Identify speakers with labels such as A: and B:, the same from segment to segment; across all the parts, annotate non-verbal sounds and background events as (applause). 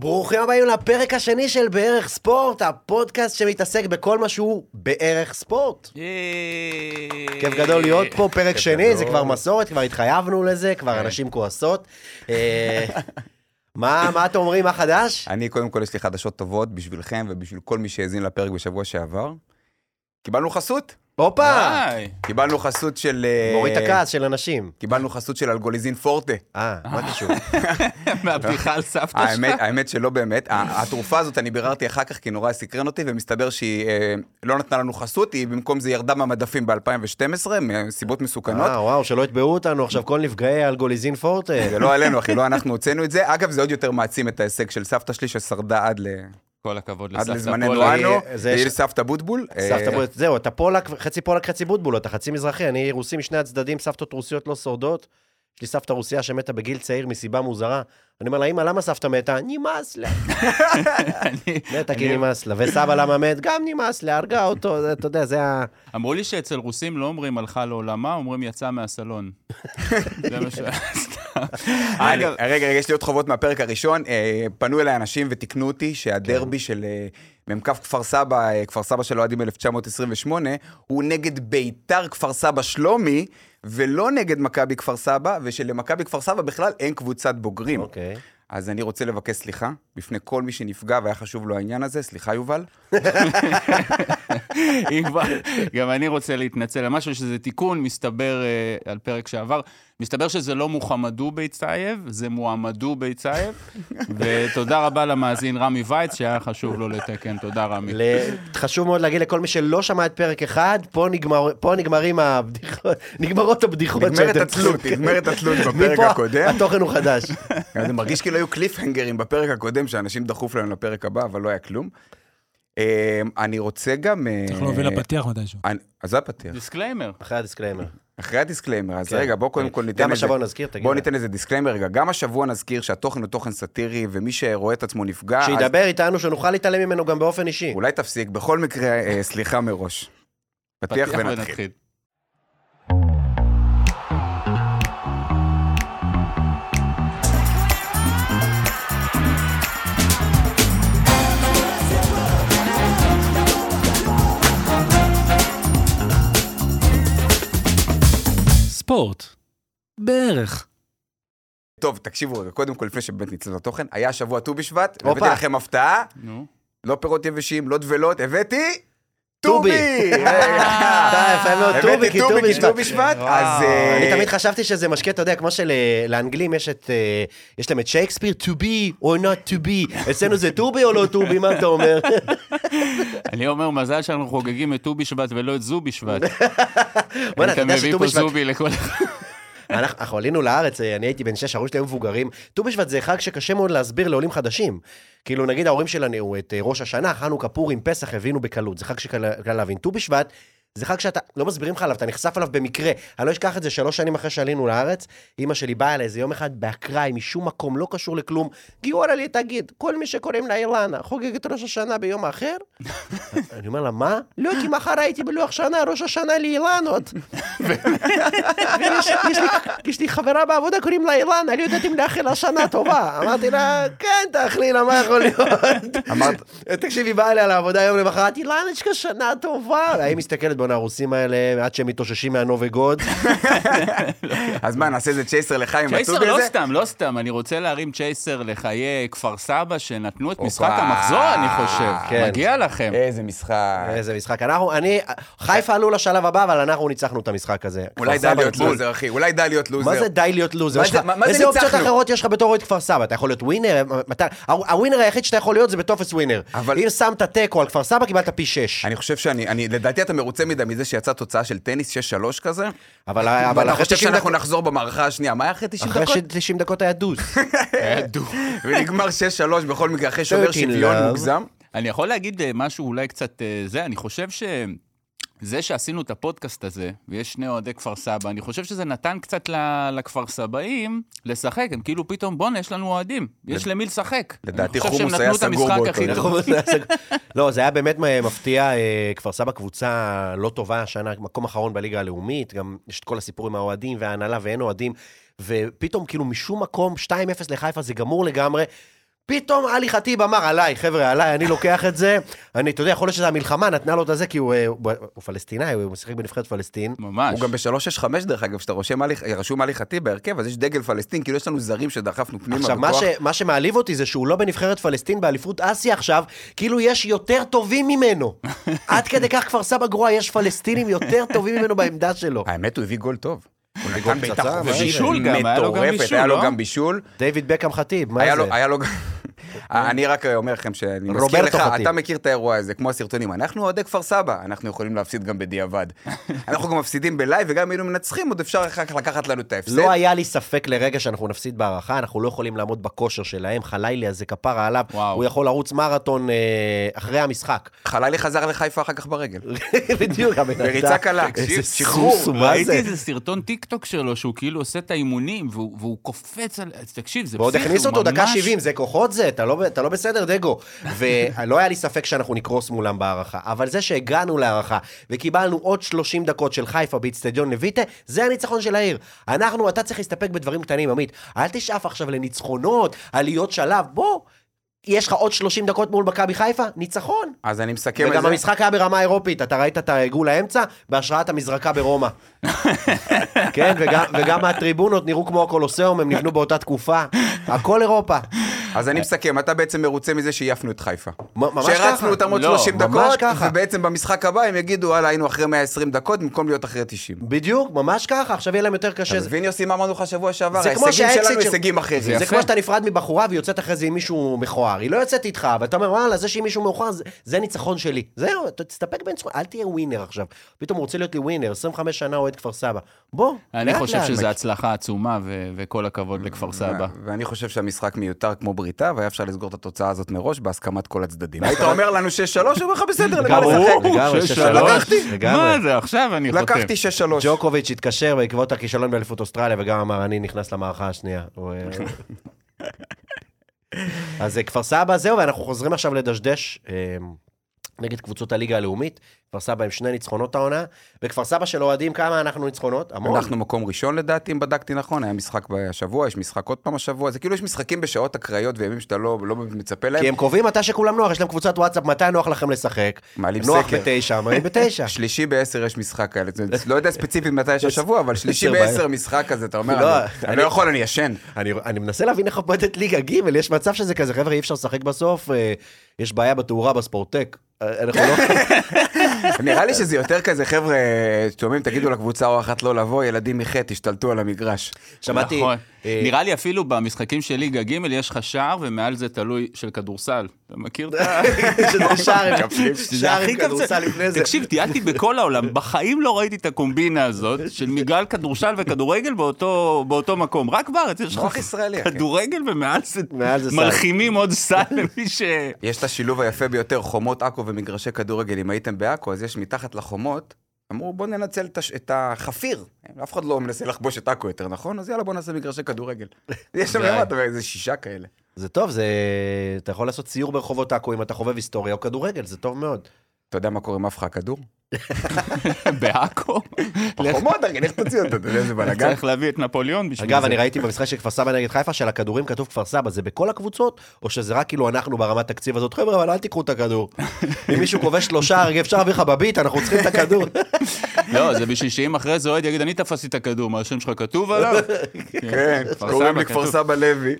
A: ברוכים הבאים לפרק השני של בערך ספורט, הפודקאסט שמתעסק בכל מה שהוא בערך ספורט. כיף גדול להיות פה, פרק שני, זה כבר מסורת, כבר התחייבנו לזה, כבר אנשים כועסות. אה, מה מה אתם אומרים, מה חדש?
B: אני, קודם כל, יש לי חדשות טובות בשבילכם ובשביל כל מי שהאזין לפרק בשבוע שעבר. קיבלנו חסות.
A: הופה!
B: קיבלנו חסות של... אה,
A: מוריד את הכעס של אנשים.
B: קיבלנו חסות של אלגוליזין פורטה.
A: אה, מה קשור? (laughs)
C: מהבדיחה על סבתא שלך.
B: האמת שלא באמת. התרופה הזאת, אני ביררתי אחר כך, כי נורא סקרן אותי, ומסתבר שהיא אה, לא נתנה לנו חסות, היא במקום זה ירדה מהמדפים ב-2012, מסיבות מסוכנות.
A: אה, וואו, שלא יתבעו אותנו עכשיו כל נפגעי אלגוליזין פורטה.
B: זה לא עלינו, אחי, לא אנחנו הוצאנו את זה. אגב, זה עוד יותר מעצים את ההישג של סבתא שלי, ששרדה עד ל-
C: כל הכבוד
B: עד
C: לסבתא
B: לזמננו
C: פולה.
B: אנו.
A: זה
B: והיא
A: יש-
B: סבתא בוטבול.
A: סבתא
B: אה,
A: בולט, זהו, אתה פולק, חצי פולק, חצי בוטבול, אתה חצי מזרחי, אני רוסי משני הצדדים, סבתות רוסיות לא שורדות. יש לי סבתא רוסיה שמתה בגיל צעיר מסיבה מוזרה. אני אומר לה, אמא, למה סבתא מתה? נמאס לה. (laughs) מתה כי נמאס לה. וסבא למה מת? גם נמאס לה, הרגה אותו, אתה יודע, זה ה...
C: אמרו לי שאצל רוסים לא אומרים הלכה לעולמה, אומרים יצא מהסלון. (laughs) זה מה ש... (laughs)
B: רגע, רגע, יש לי עוד חובות מהפרק הראשון. אה, פנו אליי אנשים ותיקנו אותי שהדרבי של אה, מ"כ כפר סבא, אה, כפר סבא של אוהדים 1928, הוא נגד ביתר כפר סבא שלומי, ולא נגד מכבי כפר סבא, ושלמכבי כפר סבא בכלל אין קבוצת בוגרים.
A: אוקיי.
B: אז אני רוצה לבקש סליחה בפני כל מי שנפגע והיה חשוב לו העניין הזה. סליחה, יובל. (laughs)
C: אם כבר, גם אני רוצה להתנצל על משהו שזה תיקון, מסתבר, אה, על פרק שעבר, מסתבר שזה לא מוחמדו ביצייב, זה מועמדו ביצייב, (laughs) ותודה רבה למאזין רמי וייץ, שהיה חשוב לו לתקן, תודה רמי.
A: חשוב מאוד להגיד לכל מי שלא שמע את פרק אחד, פה נגמר- פה נגמרים הבדיחות, נגמרות הבדיחות
B: נגמרת התלות. נגמרת התלות בפרק
A: מפה
B: הקודם.
A: התוכן הוא חדש.
B: זה מרגיש כאילו היו קליפהנגרים בפרק הקודם, שאנשים דחוף להם לפרק הבא, אבל לא היה כלום. אה, אני רוצה גם... אה,
D: צריך להוביל לפתיח מתישהו.
B: אז זה הפתיח.
C: disclaimer.
A: אחרי ה disclaimer.
B: אחרי ה disclaimer, אז
A: כן.
B: רגע, בוא קודם כל ניתן
A: גם
B: איזה...
A: השבוע נזכיר, תגיד.
B: בוא ניתן איזה disclaimer רגע. גם השבוע נזכיר שהתוכן הוא תוכן סאטירי, ומי שרואה את עצמו נפגע,
A: שידבר איתנו, שנוכל להתעלם ממנו גם באופן אישי.
B: אולי תפסיק. בכל מקרה, אה, סליחה מראש. פתיח ונתחיל.
D: ספורט. בערך.
B: טוב, תקשיבו רגע, קודם כל, לפני שבאמת נצא לתוכן, היה שבוע ט"ו בשבט. הבאתי לכם הפתעה,
C: נו.
B: לא פירות יבשים, לא דבלות, הבאתי...
A: טובי.
B: טובי!
A: אה, יפה מאוד, טובי, כי
B: טובי,
A: ט"ו
B: כי
A: בשבט.
B: ט"ו בשבט, אז... אה,
A: אני תמיד חשבתי שזה משקה, אתה יודע, כמו שלאנגלים יש את, אה, יש להם את שייקספיר, to be or not to be. אצלנו זה טובי או לא טובי, מה אתה אומר? (laughs)
C: אני אומר, מזל שאנחנו חוגגים את ט"ו בשבט ולא את זו בשבט. (laughs)
A: בוא'נה, אתה
C: אתה
A: יודע שט"ו
C: פה
A: בשבט,
C: זובי לכל אחד. (laughs)
A: אנחנו עלינו לארץ, אה, אני הייתי בן שש, ההורים שלי היו מבוגרים. ט"ו בשבט זה חג שקשה מאוד להסביר לעולים חדשים. כאילו, נגיד ההורים שלנו, את אה, ראש השנה, חנוכה, פורים, פסח, הבינו בקלות. זה חג שקל קל להבין. ט"ו בשבט, זה חג שאתה, לא מסבירים לך עליו, אתה נחשף עליו במקרה. אני לא אשכח את זה שלוש שנים אחרי שעלינו לארץ, אימא שלי באה אליי איזה יום אחד באקראי, משום מקום, לא קשור לכלום. גיורא לי, תגיד, כל מי שקוראים לה אילנה, חוגג את ראש השנה ביום אחר? (laughs) אני אומר לה, מה? לא, כי מחר הייתי בלוח שנה, ראש השנה לאילנות. (laughs) יש לי- חברה בעבודה, קוראים לה אילנה, לא יודעת אם לאחל לה שנה טובה. אמרתי לה, כן, תאכלי לה, מה יכול להיות? תקשיבי, באה אליה לעבודה יום למחרת, אילנצ'קה, שנה טובה. היא מסתכלת, בואנה, הרוסים האלה, עד שהם מתאוששים מהנובגוד. (laughs)
B: אז מה, נעשה איזה צ'ייסר לחיים
C: צ'ייסר
B: הטובי
C: לא
B: הזה?
C: סתם, לא סתם, אני רוצה להרים צ'ייסר לחיי כפר סבא, שנתנו את. משחק המחזור, אני חושב.
A: כן.
C: מגיע לכם.
B: איזה משחק.
A: איזה משחק. אנחנו, אני, חיפה עלו לשלב הבא, אבל אנחנו ניצחנו את המשחק הזה.
B: אולי די להיות. לוזר, אחי, אולי די להיות לוזר.
A: מה זה די להיות לוזר? איזה אופציות? אחרות יש לך בתור אוהד כפר סבא? אתה יכול להיות ווינר? הווינר היחיד שאתה יכול להיות זה בטופס ווינר.
B: אבל-
A: אם שמת תיקו על כפר סבא, קיבלת פי שש.
B: אני חושב שאני, אני, לדעתי אתה מרוצה מדי מזה שיצאה תוצאה של טניס 6-3 כזה.
A: אבל אבל אחרי
B: חושב
A: 90
B: שאנחנו
A: דקות...
B: נחזור במערכה השנייה, מה היה אחרי 90
A: אחרי
B: דקות?
A: ש- 90 דקות היה דוס. (laughs)
C: היה דו.
B: ונגמר 6-3 בכל מקרה, אחרי שובר
A: 13
B: שוויון. מוגזם.
C: אני יכול להגיד אה, משהו אולי קצת אה, זה, אני חושב שזה שעשינו את הפודקאסט הזה, ויש שני אוהדי כפר סבא, אני חושב שזה נתן קצת לכפר סבאים לשחק, הם כאילו פתאום, בואנה, יש לנו אוהדים, יש למי לשחק.
B: לדעתי חומוס היה סגור באותו. (laughs)
A: לא, זה היה באמת מפתיע, אה, כפר סבא קבוצה לא טובה השנה, מקום אחרון בליגה הלאומית, גם יש את כל הסיפור עם האוהדים וההנהלה ואין אוהדים, ופתאום כאילו משום מקום 2-0 לחיפה זה גמור לגמרי. פתאום עלי חטיב אמר, עליי, חבר'ה, עליי, אני לוקח את זה. אני, אתה יודע, יכול להיות שזה המלחמה נתנה לו את הזה, כי הוא, אה, הוא, הוא פלסטינאי, הוא משחק בנבחרת פלסטין.
C: ממש.
B: הוא גם ב-365 דרך אגב, כשאתה רושם עלי- רשום עלי חטיב בהרכב, אז יש דגל פלסטין, כאילו יש לנו זרים שדחפנו פנימה
A: עכשיו, מה,
B: בכוח.
A: ש, מה שמעליב אותי זה שהוא לא בנבחרת פלסטין באליפות אסיה עכשיו, כאילו יש יותר טובים ממנו. (laughs) עד כדי כך כפר סבא גרועה, יש פלסטינים יותר טובים ממנו בעמדה שלו.
B: האמת, הוא הביא גול טוב. הוא נתן בעיטה חופשית
C: ובישול גם, היה לו גם
B: מטורפת,
C: בישול,
B: היה לו
C: לא?
B: גם בישול.
A: דיוויד בקאם חטיב, מה
B: היה
A: זה?
B: לו, היה לו גם... אני רק אומר לכם שאני מזכיר לך. אתה מכיר את האירוע הזה, כמו הסרטונים. אנחנו אוהדי כפר סבא, אנחנו יכולים להפסיד גם בדיעבד. (laughs) אנחנו גם מפסידים בלייב, וגם אם היינו מנצחים, עוד אפשר אחר כך לקחת לנו את ההפסד.
A: לא היה לי ספק לרגע שאנחנו נפסיד בהארכה, אנחנו לא יכולים לעמוד בכושר שלהם, חלאילי הזה כפרה עליו,
C: וואו.
A: הוא יכול לרוץ מרתון אה, אחרי המשחק.
B: חלאילי חזר לחיפה אחר כך ברגל. (laughs)
A: בדיוק, הבן.
B: בריצה קלה.
A: איזה
B: שחרור.
C: ראית
A: איזה?
C: איזה סרטון טיק טוק שלו, שהוא כאילו עושה את האימונים, והוא והוא קופץ על... תקשיב, זה
A: ועוד
C: פסיכי, הכניסו
A: אותו דקה
C: ממש-
A: 70, זה כוחות זה, אתה לא, אתה לא בסדר, דגו. ולא היה לי ספק שאנחנו נקרוס מולם בהארכה, אבל זה שהגענו להארכה וקיבלנו עוד 30 דקות של חיפה באיצטדיון לויטה, זה הניצחון של העיר. אנחנו, אתה צריך להסתפק בדברים קטנים, עמית. אל תשאף עכשיו לניצחונות, עליות שלב, בוא. יש לך עוד 30 דקות מול מכבי חיפה, ניצחון.
B: אז אני מסכם את
A: וגם
B: זה.
A: המשחק היה ברמה אירופית, אתה ראית את העיגול האמצע בהשראת המזרקה ברומא. (laughs) כן, וגם, וגם הטריבונות נראו כמו הקולוסיאום, הם נבנו באותה תקופה. הכל אירופה.
B: אז אני מסכם, אתה בעצם מרוצה מזה שעייפנו את חיפה.
A: ממש
B: שהרצנו
A: ככה.
B: אותם עוד
C: לא,
B: 30
A: ממש
B: דקות. ובעצם במשחק הבא הם יגידו, וואלה, היינו אחרי 120 דקות במקום להיות אחרי 90.
A: בדיוק, ממש ככה, עכשיו יהיה להם יותר קשה.
B: אתה מבין, יוסי, מה אמרנו לך שבוע שעבר?
A: זה כמו
B: ההישגים שלנו
A: של-
B: הישגים אחרים.
A: זה. כמו שאתה נפרד מבחורה ויוצאת אחרי זה עם מישהו מכוער. היא לא יוצאת איתך, ואתה אומר, וואלה, זה שהיא מישהו מכוער, זה- ניצחון שלי. זהו, תסתפק בניצחון, אל תהיה ווינר עכשיו. פתאום רוצה להיות לי ווינר, 25 שנה אוהד כפר סבא. בוא,
C: אני
A: לאט
C: חושב. שזו הצלחה עצומה, וכל הכבוד לכפר סבא.
B: ואני חושב שהמשחק מיותר כמו בריתה, והיה אפשר לסגור את התוצאה הזאת מראש בהסכמת כל הצדדים. היית אומר לנו 6-3, הוא אומר לך בסדר, למה. לשחק?
A: לגמרי,
C: שש
A: שש
C: שלוש.
A: לקחתי. לגמרי.
C: מה זה, עכשיו אני חותם.
B: לקחתי 6-3.
A: ג'וקוביץ' התקשר בעקבות הכישלון באליפות אוסטרליה, וגם אמר, אני נכנס למערכה השנייה. אה, (laughs) אז אה, כפר סבא, זהו, ואנחנו חוזרים עכשיו לדשדש אה, נגד קבוצות הליגה הלאומית. כפר סבא עם שני ניצחונות העונה, וכפר סבא של אוהדים, כמה אנחנו ניצחונות? המון.
B: אנחנו מקום ראשון לדעתי, אם בדקתי נכון, היה משחק השבוע, יש משחק עוד פעם השבוע, זה כאילו יש משחקים בשעות אקראיות וימים שאתה לא לא מצפה להם.
A: כי הם קובעים מתי שכולם נוח, יש להם קבוצת וואטסאפ, מתי נוח לכם לשחק.
B: מעלים
A: נוח
B: סקר.
A: בתשע, מעלים בתשע. (laughs)
B: שלישי בעשר יש משחק כאלה, לא יודע ספציפית מתי יש השבוע, אבל שלישי
A: עשר
B: בעשר. משחק כזה, אתה אומר,
A: לא,
B: אני- לא יכול, אני ישן.
A: אני, אני מנסה להבין איך עובדת ליגה ג', יש מצב שזה כזה, חבר'ה, אי אפשר לשחק בסוף, אה, יש בעיה בתאורה בספורטק. אה, אנחנו לא... (laughs)
B: נראה לי שזה יותר כזה, חבר'ה, שומעים, תגידו לקבוצה או אחת לא לבוא, ילדים מחטא, תשתלטו על המגרש.
A: שמעתי...
C: נכון.
A: אה,
C: נראה לי אפילו במשחקים של ליגה ג' יש לך שער, ומעל זה תלוי של כדורסל. אתה מכיר את ה... (laughs)
A: שזה שער (laughs) שער עם כדורסל לפני זה.
C: תקשיב, טיילתי בכל העולם, בחיים לא ראיתי את הקומבינה הזאת של מגרל כדורסל וכדורגל באותו, מקום. רק בארץ יש לך. כדורגל ומעל זה. מלחימים עוד סל למי ש...
B: יש את השילוב היפה ביותר, חומות עכו ומגרשי כדורגל. אם הייתם בעכו, אז יש מתחת לחומות, אמרו בוא ננצל את החפיר. אף אחד לא מנסה לחבוש את עכו יותר, נכון? אז יאללה בוא נעשה מגרשי כדורגל. (laughs) יש שם. למטה איזה שישה כאלה.
A: זה טוב, זה... אתה יכול לעשות סיור ברחובות עכו אם אתה חובב היסטוריה או כדורגל, זה טוב מאוד.
B: אתה יודע מה קורה עם אף (laughs) לך הכדור?
C: בעכו.
B: בחומות, אחי, לך תוציא אותו, אתה יודע איזה בלאגן.
C: צריך להביא את נפוליאון בשביל זה.
A: אגב, אני ראיתי במשחק של כפר סבא נגד חיפה, שעל הכדורים כתוב כפר סבא, זה בכל הקבוצות, או שזה רק כאילו אנחנו ברמת תקציב הזאת, חבר'ה, אבל אל תיקחו את הכדור. אם מישהו כובש שלושה, אפשר להביא לך בביט, אנחנו צריכים את הכדור. (laughs)
C: לא, זה בשביל שאם אחרי זה אוהד יגיד, אני תפסתי את הכדור, מה השם שלך כתוב עליו? (laughs)
B: כן,
C: כפר
B: קוראים
C: סבא
B: לי כפר. סבא לוי.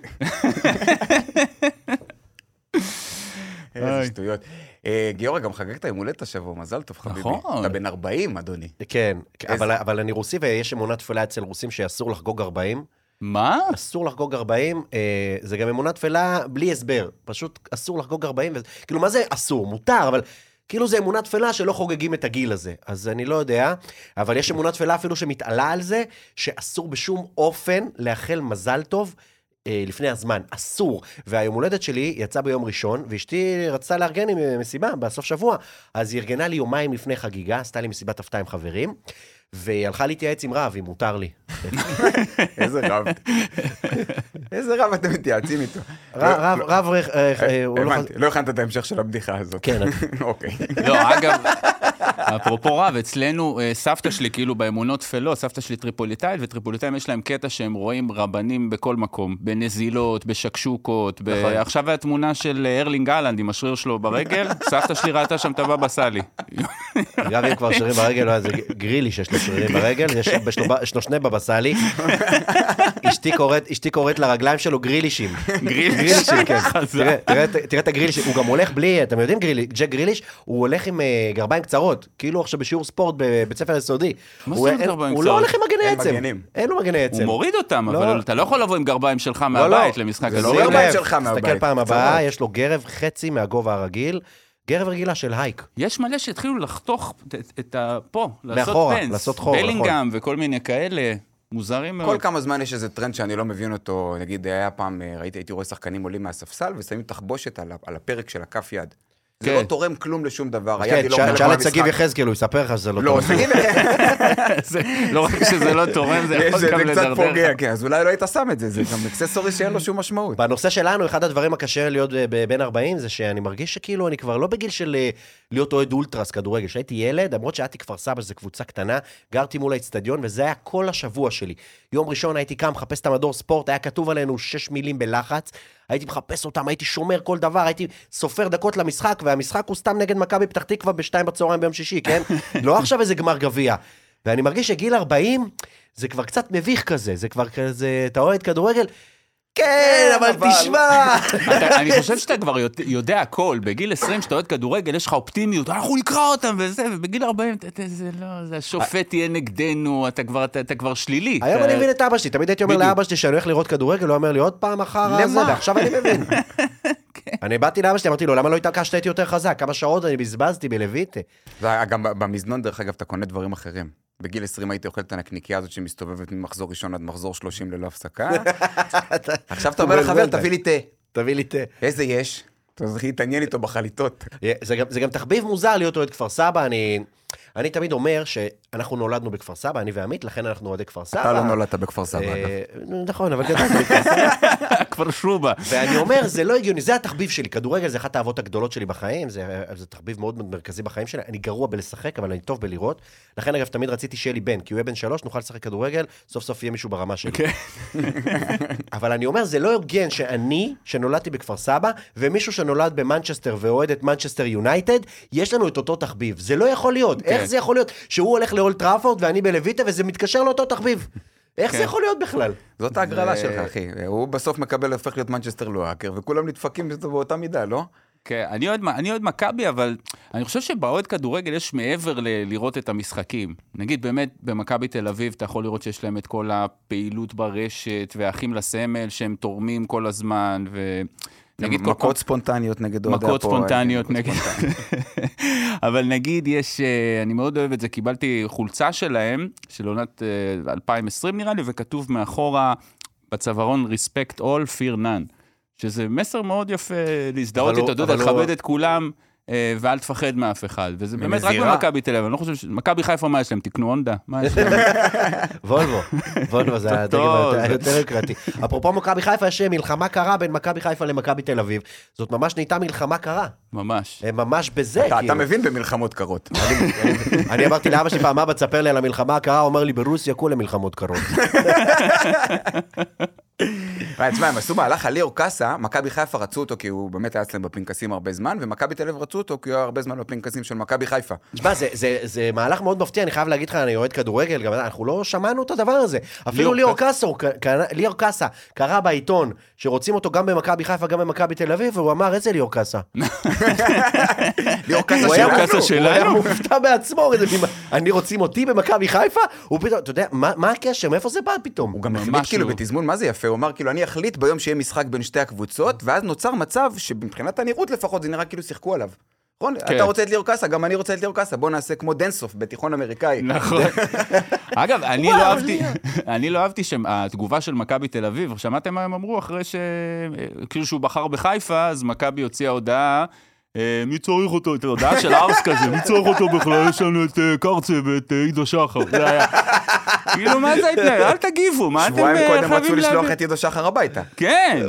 B: איזה. שטויות. אה, גיורא, גם חגגת יום הולדת השבוע, מזל טוב חביבי.
C: נכון.
B: אתה בן 40, אדוני.
A: כן, אבל, אבל אני רוסי ויש אמונה תפלה אצל רוסים שאסור לחגוג 40.
C: מה?
A: אסור לחגוג 40, אה, זה גם אמונה תפלה בלי הסבר. פשוט אסור לחגוג 40, וזה, כאילו, מה זה אסור? מותר, אבל כאילו זה אמונה תפלה שלא חוגגים את הגיל הזה. אז אני לא יודע, אבל יש אמונה תפלה אפילו שמתעלה על זה, שאסור בשום אופן לאחל מזל טוב. אה, לפני הזמן, אסור. והיום הולדת שלי יצא ביום ראשון, ואשתי רצתה לארגן עם אה, מסיבה בסוף שבוע, אז היא ארגנה לי יומיים לפני חגיגה, עשתה לי מסיבת הפתעה עם חברים, והיא הלכה להתייעץ עם רב, אם מותר לי. (laughs)
B: איזה רב. (laughs) איזה רב אתם מתייעצים איתו.
A: רב, רב, רב, אה, אה, הוא לא
B: הבנתי, לא הכנת את ההמשך של הבדיחה הזאת.
A: כן. (laughs)
B: אוקיי.
C: לא, אגב, אפרופו רב, אצלנו, אה, סבתא שלי, כאילו באמונות טפלות, סבתא שלי טריפוליטאית, וטריפוליטאים יש להם קטע שהם רואים רבנים בכל מקום, בנזילות, בשקשוקות, ב...
A: נכון.
C: עכשיו היה תמונה של אה, ארלינג אהלנד עם השריר שלו ברגל, (laughs) סבתא שלי ראתה שם את הבבא סאלי.
A: גם אם כבר שרירים ברגל, לא, זה גרילי שיש לו שרירים ברגל, יש לו שני בבא סאלי. אשתי קוראת- לרגליים שלו גרילישים. גרילישים, כן. תראה- את- הגריליש, הוא גם הולך בלי, אתם יודעים ג'ק גריליש, הוא הולך עם אה, גרביים קצרות, כאילו עכשיו בשיעור ספורט בבית ספר יסודי.
C: מה
A: הוא-
C: זאת אומרת גרביים
A: הוא לא
C: קצרות?
A: הולך עם מגני עצם. אין לו מגני עצם.
C: הוא מוריד אותם,
A: לא.
C: אבל אתה לא יכול לבוא עם גרביים שלך
A: לא,
C: מהבית
A: לא.
C: למשחק.
B: זה לא
C: לא
B: גרביים. שלך
A: תסתכל
B: מהבית,
A: פעם הבאה,
B: קצרות.
A: יש לו גרב חצי מהגובה הרגיל, גרב רגילה של הייק.
C: יש מלא שהתחילו לחתוך את- את ה... פה, לעשות
A: מאחורה,
C: פנס.
A: לעשות חור, נכון.
C: בלינגהם וכל מיני כאלה, מוזרים מאוד.
B: כל כמה זמן יש איזה טרנד שאני לא מבין אותו, נגיד היה פעם, אה, ראיתי, הייתי רואה שחקנים עולים מהספסל ושמים תחבושת על, על הפרק של הכף יד. זה
C: כן.
B: לא תורם כלום לשום דבר.
A: כן,
B: לא
A: תשאל- את שגיב. יחזקאל, הוא יספר לך שזה לא
B: לא,
A: טוב.
B: שגיב (laughs)
C: זה- לא רק שזה לא תורם, זה יכול
B: זה
C: גם
B: קצת
C: לדרדר.
B: פוגע, כן, אז אולי לא היית שם את זה, זה גם accessory שאין לו שום משמעות.
A: בנושא שלנו, אחד הדברים הקשה להיות ב- בן 40 זה שאני מרגיש שכאילו אני כבר לא בגיל של אה, להיות אוהד אולטרס כדורגל. כשהייתי ילד, למרות שהייתי כפר סבא, שזו קבוצה קטנה, גרתי מול האצטדיון, וזה היה כל השבוע שלי. יום ראשון הייתי קם, מחפש את המדור ספורט, היה כתוב עלינו שש מילים בלחץ, הייתי מחפש אותם, הייתי שומר כל דבר, הייתי סופר דקות למשחק, והמשחק הוא סתם נגד מכבי פתח תקווה בשתיים בצהריים ביום שישי, כן? (laughs) לא עכשיו איזה גמר גביע. ואני מרגיש שגיל 40 זה כבר קצת מביך כזה, זה כבר כזה, אתה אוהד כדורגל? כן, אבל
B: אבל-
A: תשמע.
C: אתה- אני חושב שאתה כבר יודע- הכל. בגיל 20, שאתה אוהד כדורגל, יש לך אופטימיות, אנחנו נקרא אותם וזה, ובגיל 40, אתה- אתה- זה לא, זה השופט יהיה נגדנו, אתה כבר- שלילי.
A: היום אני מבין את אבא שלי, תמיד הייתי אומר. לאבא שלי שאני הולך לראות כדורגל, הוא אומר לי עוד פעם אחר הזה,
B: למה?
A: ועכשיו אני מבין. (laughs) אני באתי לאבא שלי, אמרתי לו, למה לא התעקשת איתי יותר חזק? כמה שעות אני בזבזתי בלויטה.
B: זה- גם במזנון, דרך אגב, אתה קונה דברים אחרים. בגיל 20 הייתי אוכל את הנקניקייה הזאת שמסתובבת ממחזור ראשון עד מחזור 30 ללא הפסקה. (laughs) עכשיו אתה אומר לחבר. תביא לי תה.
A: תביא לי תה.
B: איזה יש? אתה צריך להתעניין איתו בחליטות. (laughs)
A: זה גם תחביב מוזר להיות אוהד כפר סבא, אני... אני תמיד אומר שאנחנו נולדנו בכפר סבא, אני ועמית, לכן אנחנו אוהדי כפר סבא.
B: אתה לא נולדת בכפר סבא, אגב.
A: אה, נכון, אבל גדלתי בכפר סבא. (laughs)
C: כבר שובה.
A: ואני אומר, זה לא הגיוני, זה התחביב שלי. כדורגל זה אחת האהבות הגדולות שלי בחיים, זה, תחביב מאוד מרכזי בחיים שלי. אני גרוע בלשחק, אבל אני טוב בלראות. לכן, אגב, תמיד רציתי שיהיה לי בן, כי הוא יהיה בן שלוש, נוכל לשחק כדורגל, סוף סוף יהיה מישהו ברמה שלי.
C: כן. (laughs)
A: אבל אני אומר, זה לא הוגן שאני, שנולדתי בכפר סבא, ומישהו שנולד במנצ'סטר ואוהד את מנצ'סטר יונייטד, יש לנו את אותו תחביב. זה לא יכול להיות. איך זה יכול להיות שהוא הולך לאולד טראפורד ואני בלויטה, וזה מתקשר לאותו תחביב? איך זה
C: כן.
A: יכול להיות בכלל?
B: זאת ההגרלה שלך, אחי. הוא בסוף מקבל, הופך להיות מנצ'סטר לואקר, וכולם נדפקים בזה באותה מידה, לא?
C: כן, אני אוהד, אני אוהד מכבי, אבל אני חושב שבאוהד כדורגל יש מעבר ל- לראות את המשחקים. נגיד, באמת, במכבי תל אביב אתה יכול לראות שיש להם את כל הפעילות ברשת, והאחים לסמל שהם תורמים כל הזמן, ו... נגיד, כל
B: מכות ספונטניות נגד אוהדי
C: מכות
B: הפועל.
C: ספונטניות
B: מכות
C: נגד... (laughs) אבל נגיד, יש, אה, אני מאוד אוהב את זה, קיבלתי חולצה שלהם, של עונת אה, 2020 נראה לי, וכתוב מאחורה בצווארון Respect all, fear none. שזה מסר מאוד יפה להזדהות איתו, אתה יודע, לכבד את כולם. אה, ואל תפחד מאף אחד, וזה באמת רק. במכבי תל אביב, אני לא חושב ש... מכבי חיפה, מה יש להם? תקנו הונדה? מה יש להם? (laughs)
A: וולבו, וולבו זה הדגם היותר יקרתי. אפרופו מכבי חיפה, יש מלחמה קרה בין מכבי חיפה למכבי תל אביב. זאת ממש נהייתה מלחמה קרה.
C: ממש.
A: הם ממש בזה,
B: אתה- אתה
A: כאילו.
B: מבין במלחמות קרות.
A: אני אמרתי לאבא שלי פעם, אבא, תספר לי על המלחמה הקרה, הוא אומר לי, ברוסיה כולה מלחמות קרות. (laughs)
B: אה, תשמע, הם עשו מהלך על ליאור קאסה, מכבי חיפה רצו אותו כי הוא באמת היה אצלם בפנקסים הרבה זמן, ומכבי תל אביב רצו אותו כי הוא היה הרבה זמן בפנקסים של מכבי חיפה.
A: תשמע, זה- זה- זה מהלך מאוד מפתיע, אני חייב להגיד לך, אני אוהד כדורגל, גם אנחנו לא שמענו את הדבר הזה. אפילו
C: ליאור
A: קאסה, ליאור קאסה, קרא בעיתון שרוצים אותו גם במכבי חיפה, גם במכבי תל אביב, והוא אמר, איזה ליאור קאסה? (laughs)
B: ליאור קאסה שלנו.
A: הוא? היה מופתע בעצמו, אני רוצים אותי במכבי חיפה? הוא פתאום, אתה יודע, מה מה הקשר? מאיפה זה בא פתאום?
B: הוא גם החליט כאילו
C: לא.
B: בתזמון, מה זה יפה? הוא אמר כאילו, אני אחליט ביום שיהיה משחק בין שתי הקבוצות, ואז נוצר מצב שמבחינת הנראות לפחות, זה נראה כאילו שיחקו עליו. נכון?
C: כן.
B: אתה רוצה את ליאור קאסה, גם אני רוצה את ליאור קאסה, בוא נעשה כמו דנסוף בתיכון אמריקאי.
C: נכון. (laughs) אגב, אני לא אהבתי, (laughs) אני לא אהבתי שהתגובה של מכבי תל אביב, שמעתם מה הם אמרו אחרי ש... כאילו שהוא בחר בחיפה, אז מכבי הוציאה הודעה מי צריך אותו? את ההודעה של ארס כזה, מי צריך אותו בכלל? יש לנו את אה, קרצה ואת אה, עידו שחר. זה היה. כאילו, מה זה ההתנהל? אל תגיבו, מה אתם
B: שבועיים
C: אה,
B: קודם רצו
C: חייבים
B: לשלוח
C: להבין?
B: את עידו שחר הביתה.
C: כן.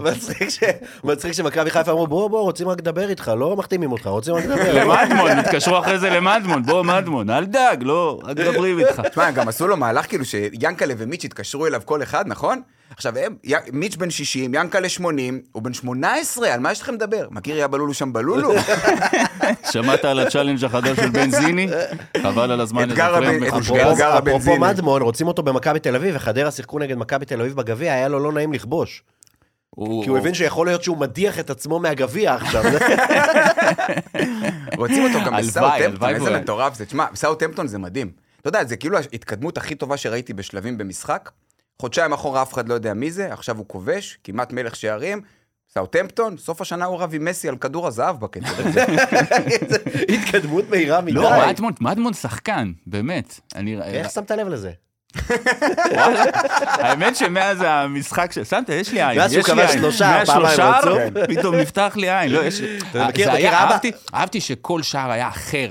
A: מצחיק שמכבי חיפה אמרו, בוא, בוא, רוצים רק לדבר איתך, לא מחתימים אותך, רוצים רק לדבר.
C: למדמון, התקשרו אחרי זה למדמון, בוא מדמון, אל דאג, לא, רק מדברים איתך.
B: תשמע, גם עשו לו מהלך כאילו שיאנקלה ומיץ' התקשרו אליו כל אחד, נכון? עכשיו, הם, י- מיץ' בן 60, יאנקלה 80, הוא בן 18, על מה יש לכם לדבר? מכיר יא בלולו שם בלולו? (laughs)
C: שמעת על הצ'אלנג' החדש של בנזיני? (laughs) חבל על הזמן
B: אתגר הבנזיני.
A: אפרופו מדמון, רוצים אותו במכבי תל אביב, וחדרה שיחקו נגד מכבי תל אביב בגביע, היה לו לא נעים לכבוש. כי הוא הבין שיכול להיות שהוא מדיח את עצמו מהגביע עכשיו. (laughs)
B: רוצים אותו גם בסאוטהמפטון, איזה מטורף זה. תשמע, בסאוטהמפטון זה מדהים. אתה יודע, זה כאילו ההתקדמות הכי טובה שראיתי בשלבים במשחק. חודשיים אחורה אף אחד לא יודע מי זה, עכשיו הוא כובש, כמעט מלך שערים. סאוטהמפטון, סוף השנה הוא רב עם מסי על כדור הזהב בקטע הזה. (laughs)
A: התקדמות מהירה מדי.
C: לא, מדמון, מדמון שחקן, באמת. אני...
A: איך שמת לב לזה?
C: האמת שמאז המשחק ש... שמת, יש לי עין,
A: שהוא
C: יש לי עין. מאז
A: פעמיים
C: שלושה,
A: רצוף.
C: פתאום נפתח לי עין. לא, יש...
A: אתה מכיר-
C: זה
A: מכיר
C: היה-
A: אבא?
C: אהבתי- שכל שער היה אחר,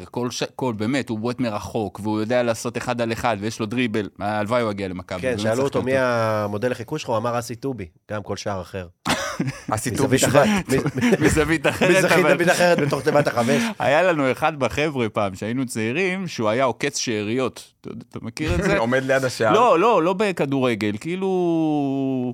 C: כל באמת, הוא בועט מרחוק, והוא יודע לעשות אחד על אחד, ויש לו דריבל. הלוואי הוא יגיע למכבי.
A: כן, שאלו אותו מי. המודל לחיקוי שלך, הוא אמר אסי טובי, גם כל שער אחר.
B: עשיתו
A: מזווית
B: בשבט.
A: אחרת, מ-
C: מזווית אחרת,
A: מזווית אחרת בתוך תיבת החמש. (laughs)
C: היה לנו אחד בחבר'ה פעם, שהיינו צעירים, שהוא היה עוקץ שאריות. אתה מכיר את זה? (laughs)
B: עומד ליד השער.
C: לא, לא, לא בכדורגל, כאילו...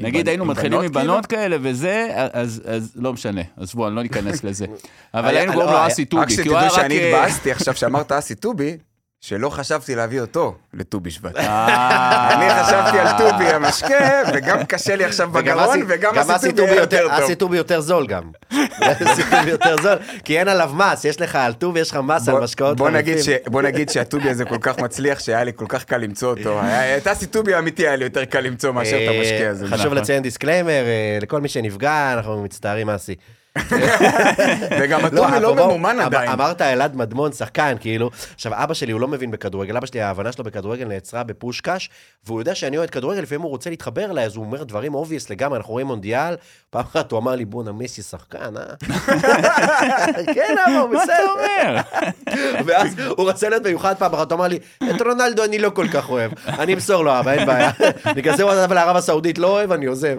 C: נגיד היינו מתחילים
B: בנות,
C: מבנות כאלה וזה, אז, לא משנה, עזבו, אני לא ניכנס לזה. (laughs) אבל
A: היה-
C: היינו קוראים
A: לא,
C: לו
A: היה-
C: אסי
B: רק
C: טובי, כי הוא היה
B: שתדעו
C: רק...
B: שאני
C: אה,
B: התבאסתי עכשיו שאמרת אסי טובי, שלא חשבתי להביא אותו לט"ו בשבט.
C: אה,
B: אני חשבתי על טובי המשקה, וגם קשה לי עכשיו בגרון, וגם טובי
A: טובי
B: יותר טוב.
A: טובי יותר זול גם. (laughs) אסי טובי יותר זול, כי אין עליו מס, יש לך על טובי, יש לך מס על משקאות חריפים.
B: בוא נגיד שהטובי הזה כל כך מצליח, שהיה לי כל כך קל למצוא אותו. (laughs) את אסי טובי האמיתי היה לי יותר קל למצוא מאשר את
A: אה,
B: המשקה הזה.
A: חשוב
C: נכון.
A: לציין disclaimer, אה, לכל מי שנפגע, אנחנו מצטערים אסי. (laughs)
B: וגם הטובי לא
A: אפרופו,
B: ממומן
A: אמ-
B: עדיין.
A: אמרת אלעד מדמון, שחקן, כאילו. עכשיו, אבא שלי, הוא לא מבין בכדורגל. אבא שלי, ההבנה שלו בכדורגל נעצרה בפושקש, והוא יודע שאני אוהד כדורגל, לפעמים הוא רוצה להתחבר אליי, אז הוא אומר דברים obvious לגמרי, אנחנו רואים מונדיאל. פעם אחת הוא אמר לי, בואנה, מסי שחקן, אה? (laughs) כן, אבא, הוא
C: מה אתה
A: בסדר.
C: אומר? (laughs)
A: ואז הוא רצה להיות מיוחד פעם אחת, הוא אמר לי, את רונלדו אני לא כל כך אוהב. אני אמסור לו, אבא, אין בעיה. אני כזה וואטסאפ לערב הסעודית, לא אוהב, אני עוזב.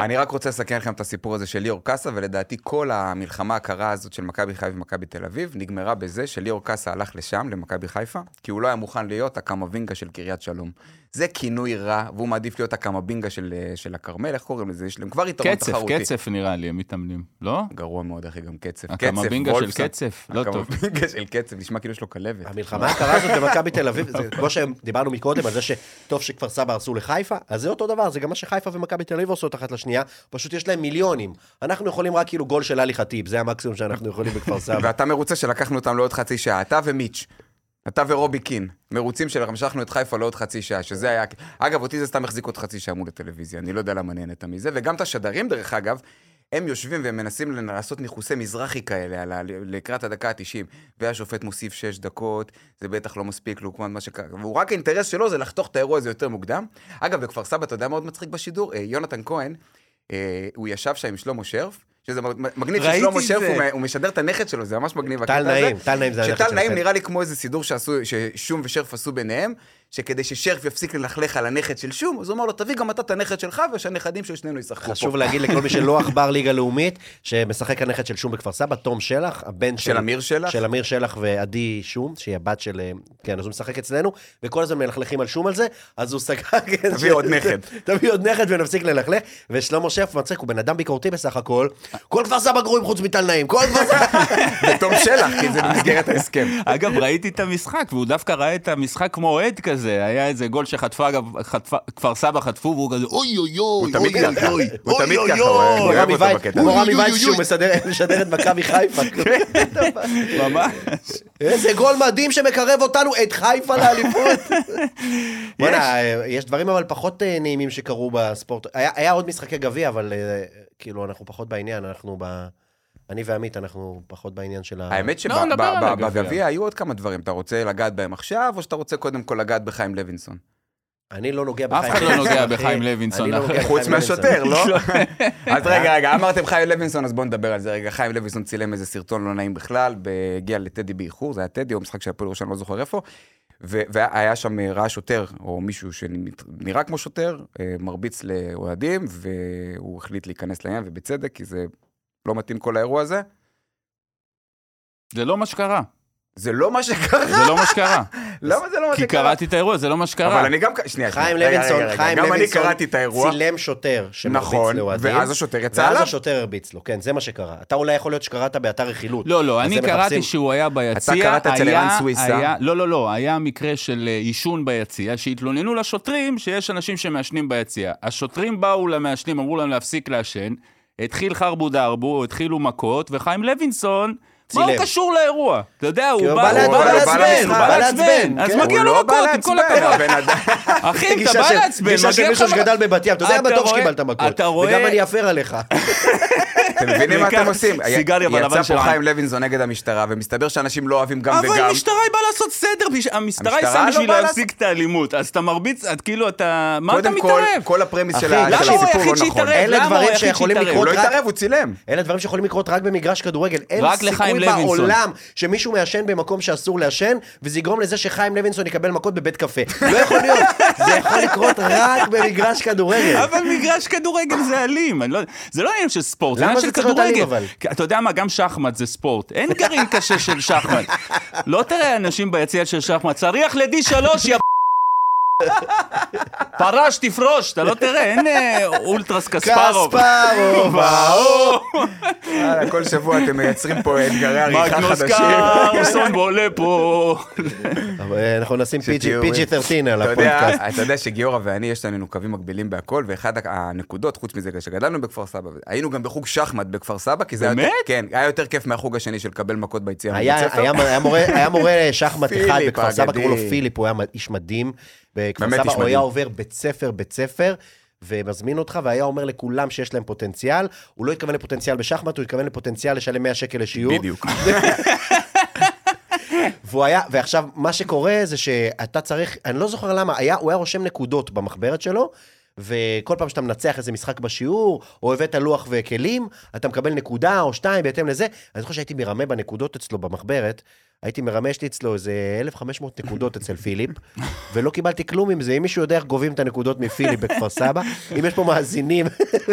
B: אני רק רוצה לסכם לכם את הסיפור הזה של ליאור קאסה, ולדעתי כל המלחמה הקרה הזאת של מכבי חיפה ומכבי תל אביב נגמרה בזה שליאור קאסה הלך לשם, למכבי חיפה, כי הוא לא היה מוכן להיות הקמאבינגה של קריית שלום. זה כינוי רע, והוא מעדיף להיות הקמבינגה של, אה, של הכרמל, איך קוראים לזה? יש להם כבר יתרון
C: קצף,
B: תחרותי.
C: קצף נראה לי, הם מתאמנים, לא?
B: גרוע מאוד, אחי, גם קצף.
C: הקמבינגה
B: קצף,
C: של. קצף, לא טוב.
B: הקמבינגה של קצף, נשמע כאילו יש לו כלבת.
A: המלחמה הקרה הזאת במכבי תל אביב, זה כמו שדיברנו מקודם, על זה שטוב שכפר סבא הרסו לחיפה, אז זה אותו דבר, זה גם מה שחיפה ומכבי תל אביב עושות אחת לשנייה, פשוט יש להם מיליונים. אנחנו יכולים רק כאילו גול של עלי חטיב, זה המקסימום שאנחנו יכולים בכפר סבא.
B: ואתה מרוצה שלקחנו אותם לעוד חצי שעה, אתה ומיץ'. אתה ורובי קין, מרוצים שלמשכנו את חיפה לעוד חצי שעה, שזה היה... אגב, אותי זה סתם החזיק עוד חצי שעה מול הטלוויזיה, אני לא יודע למה נהנית מזה, וגם את השדרים, דרך אגב, הם יושבים והם מנסים לעשות ניחוסי מזרחי כאלה, על ה... לקראת הדקה ה-90, והשופט מוסיף 6 דקות, זה בטח לא מספיק לעומת מה שקרה, והוא רק האינטרס שלו זה לחתוך את האירוע הזה יותר מוקדם. אגב, בכפר סבא, אתה יודע מה עוד מצחיק בשידור? אה, יונתן כהן, אה, הוא ישב שם עם שלמה שרף, שזה מגניב ששלמה שרף,
C: זה.
B: הוא הוא משדר את הנכד שלו, זה ממש מגניב.
A: טל. נעים, טל נעים זה הנכד
B: שטל
A: של
B: נעים. נראה לי כמו איזה סידור שעשו, ששום ושרף עשו ביניהם, שכדי ששרף יפסיק ללכלך על הנכד של שום, אז הוא אמר לו, תביא גם אתה את הנכד שלך, ושהנכדים של שנינו ישחקו פה.
A: חשוב להגיד לכל מי שלא (laughs) עכבר ליגה לאומית, שמשחק הנכד של שום בכפר סבא, תום שלח, הבן
B: של אמיר שלח?
A: של אמיר שלח ועדי שום, שהיא הבת של... אה, כן, אז הוא משחק אצלנו, וכל הזמן מלכלכים על שום על זה, אז הוא סגר... כן,
B: תביא
A: ש-
B: עוד נכד. (laughs)
A: תביא עוד נכד ונפסיק ללכלך. ושלמה שרף מצחיק, הוא בן אדם ביקורתי בסך הכל. כל כפר סבא גרועים חוץ מטל נעים, כל כפר סבא... (laughs)
B: ותום שלח, כי זה במסגרת ההסכם.
C: אגב, ראיתי את המשחק, והוא דווקא ראה את המשחק כמו אוהד כזה. היה איזה גול שחטפה, כפר סבא חטפו, והוא כזה, אוי אוי אוי,
B: תמיד
C: אוי
B: ככה.
C: אוי
B: הוא
C: אוי,
B: תמיד
C: אוי,
B: ככה,
C: אוי,
B: הוא
C: אוי.
B: אוהב
A: רמי
B: אותו
A: וייץ,
B: בקטע הזה.
A: רמי
C: אוי,
A: וייץ
C: אוי,
A: שהוא
C: אוי.
A: משדר את מכבי חיפה. (laughs)
C: ממש.
A: איזה גול מדהים שמקרב אותנו, את חיפה לאליפות. (laughs) אה, יש דברים אבל פחות אה, נעימים שקרו בספורט. היה היה עוד משחקי גביע, אבל אה, כאילו, אנחנו פחות בעניין, אנחנו ב... אני ועמית, אנחנו פחות בעניין של ה...
B: האמת
C: לא.
B: שבגביע היו עוד כמה דברים. אתה רוצה לגעת בהם עכשיו, או שאתה רוצה קודם כל לגעת בחיים לוינסון?
A: אני לא נוגע
C: אף
A: בחיים
C: אחד לא נוגע. בחיים לוינסון,
A: לא
B: חוץ מהשוטר,
A: לוינסון.
B: לא? (laughs) אז רגע, רגע, אמרתם חיים לוינסון, אז בואו נדבר על זה רגע. חיים לוינסון צילם איזה סרטון לא נעים בכלל, הגיע לטדי באיחור, זה היה טדי, או משחק של הפועל ירושלים, לא זוכר איפה. והיה שם, אה, ראה שוטר, או מישהו שנראה כמו שוטר, אה, מרביץ לאוהדים, והוא החליט להיכנס לעניין, ובצדק, כי זה לא מתאים כל האירוע הזה.
C: זה לא מה שקרה.
B: זה לא מה שקרה.
C: זה לא מה שקרה. (laughs)
B: למה זה לא מה
C: כי
B: שקרה?
C: קראתי את האירוע, זה לא מה שקרה.
B: אבל אני גם, שנייה,
A: חיים
B: שנייה, רגע,
A: לוינסון, חיים
B: גם אני
A: לוינסון
B: קראתי את האירוע,
A: צילם שוטר שמרביץ
B: נכון,
A: לאוהדים.
B: ואז השוטר יצא
A: ואז
B: עליו.
A: השוטר הרביץ לו, כן, זה מה שקרה. אתה אולי יכול להיות שקראת באתר רכילות.
C: לא, לא, אני קראתי שהוא היה ביציע.
B: אתה קראת אצל
C: היה-
B: ערן סוויסה.
C: לא, לא, לא, היה מקרה של אה, עישון ביציע, שהתלוננו לשוטרים שיש אנשים שמעשנים ביציע. השוטרים באו למעשנים, אמרו להם להפסיק לעשן, התחיל חרבו דרבו, התחילו מכות, וחיים לוינסון... מה הוא. קשור לאירוע? אתה יודע, הוא בא
A: לעצבן, הוא בא
C: לעצבן. אז
A: כן.
C: מגיע לו
B: לא
C: מכות, עם כל הכבוד. אחי, אתה בא לעצבן,
A: גישה של
C: מגיע
A: מישהו
C: לך...
A: שגדל בבת ים, אתה יודע בטוח שקיבלת מכות. וגם אני אפר עליך. (laughs)
B: אתם מבינים מה אתם עושים?
C: סיגריה בלבן
B: יצא
C: של
B: פה. חיים לוינסון נגד המשטרה, ומסתבר שאנשים לא אוהבים גם
C: אבל
B: וגם.
C: המשטרה היא באה לעשות סדר, המשטרה היא שם
B: לא
C: בשביל להפסיק את האלימות, אז אתה מרביץ, את כאילו אתה... מה אתה
B: קודם כל,
C: מתערב?
B: כל הפרמיס של
A: הוא
B: הסיפור לא נכון.
A: אלה
C: הוא
A: דברים שיכולים? לקרות
B: הוא לא
A: רק-
B: התערב, הוא צילם.
A: אלה דברים שיכולים לקרות רק במגרש כדורגל. אין
C: רק לחיים
A: סיכוי. בעולם שמישהו מעשן במקום שאסור לעשן, וזה יגרום לזה שחיים לוינסון יקבל מכות בבית קפה. לא יכול להיות. זה יכול לקרות רק במגרש כדורגל.
C: אבל מגרש כדורגל זה אלים, לא- זה לא עניין של ספורט, זה
A: למה
C: עניין
A: זה
C: של
A: אלים,
C: כדורגל. אתה יודע מה, גם שחמט זה ספורט, אין גרעין קשה של שחמט. לא תראה אנשים ביציע של שחמט, צריך לדי שלוש, יא... פרש, תפרוש, אתה לא תראה, אין אה, אולטרס קספרוב.
A: קספרוב, האור.
B: יאללה, כל שבוע אתם מייצרים פה אתגרי עריכה
C: מגנוס
B: חדשים.
C: קרלסון עולה פה.
A: אבל, אה, אנחנו נשים
B: שתהיו-
A: PG-13 על הפודקאסט.
B: אתה יודע שגיורא ואני, יש לנו קווים מקבילים בהכל, ואחד הנקודות, חוץ מזה, כשגדלנו בכפר סבא, היינו גם בחוג שחמט בכפר סבא, כי זה היה... יותר-
C: באמת?
B: כן, היה יותר כיף מהחוג השני של לקבל מכות ביציאה
A: היה,
B: מבית ספר.
A: היה, היה, מורה, שחמט אחד בכפר סבא, קראו לו. פיליפ, הוא היה איש מדהים. בכפר סבא הוא היה. עובר בית ספר, בית ספר, ומזמין אותך, והיה אומר לכולם שיש להם פוטנציאל. הוא לא התכוון לפוטנציאל בשחמט, הוא התכוון לפוטנציאל לשלם 100 שקל לשיעור.
B: בדיוק. (laughs)
A: והוא היה, ועכשיו, מה שקורה זה שאתה צריך, אני לא זוכר למה, היה, הוא היה רושם נקודות במחברת שלו, וכל פעם שאתה מנצח איזה משחק בשיעור, או הבאת לוח וכלים, אתה מקבל נקודה או שתיים בהתאם לזה. אני זוכר שהייתי מרמה בנקודות אצלו במחברת, הייתי מרמה, יש לי אצלו איזה 1,500 נקודות אצל פיליפ, ולא קיבלתי כלום עם זה. אם מישהו יודע איך גובים את הנקודות מפיליפ בכפר סבא, אם יש פה מאזינים,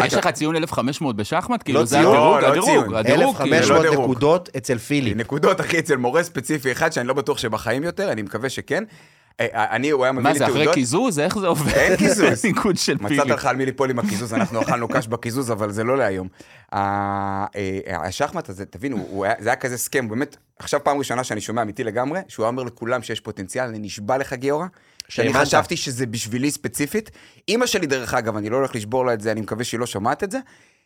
C: יש לך ציון 1500 בשחמט? כאילו
A: לא
C: זה
A: ציון,
C: הדירוג,
B: לא
C: הדירוג,
B: ציון.
C: הדירוג, כאילו.
A: 1,500
B: לא דירוג.
A: נקודות אצל פיליפ.
B: נקודות, אחי, אצל מורה ספציפי אחד, שאני לא בטוח שבחיים יותר, אני מקווה שכן. אה, אה, אני, הוא היה מביא
C: מה
B: לי
C: זה, אחרי
B: תעודות.
C: קיזוז? איך זה עובד?
B: אין קיזוז. (laughs)
C: ניקוד של
B: מצאת
C: פיליפ.
B: לך על מי ליפול עם הקיזוז, אנחנו אכלנו קש בקיזוז, אבל זה לא להיום. אה, השחמט הזה, תבינו, זה היה כזה סכם, באמת, עכשיו פעם ראשונה שאני שומע אמיתי לגמרי, שהוא היה אומר לכולם שיש פוטנציאל, אני נשבע לך גיורא, שאני. חשבתי שזה בשבילי ספציפית. אימא שלי, דרך אגב, אני לא הולך לשבור לה את זה, אני מקווה שהיא לא שומעת את זה.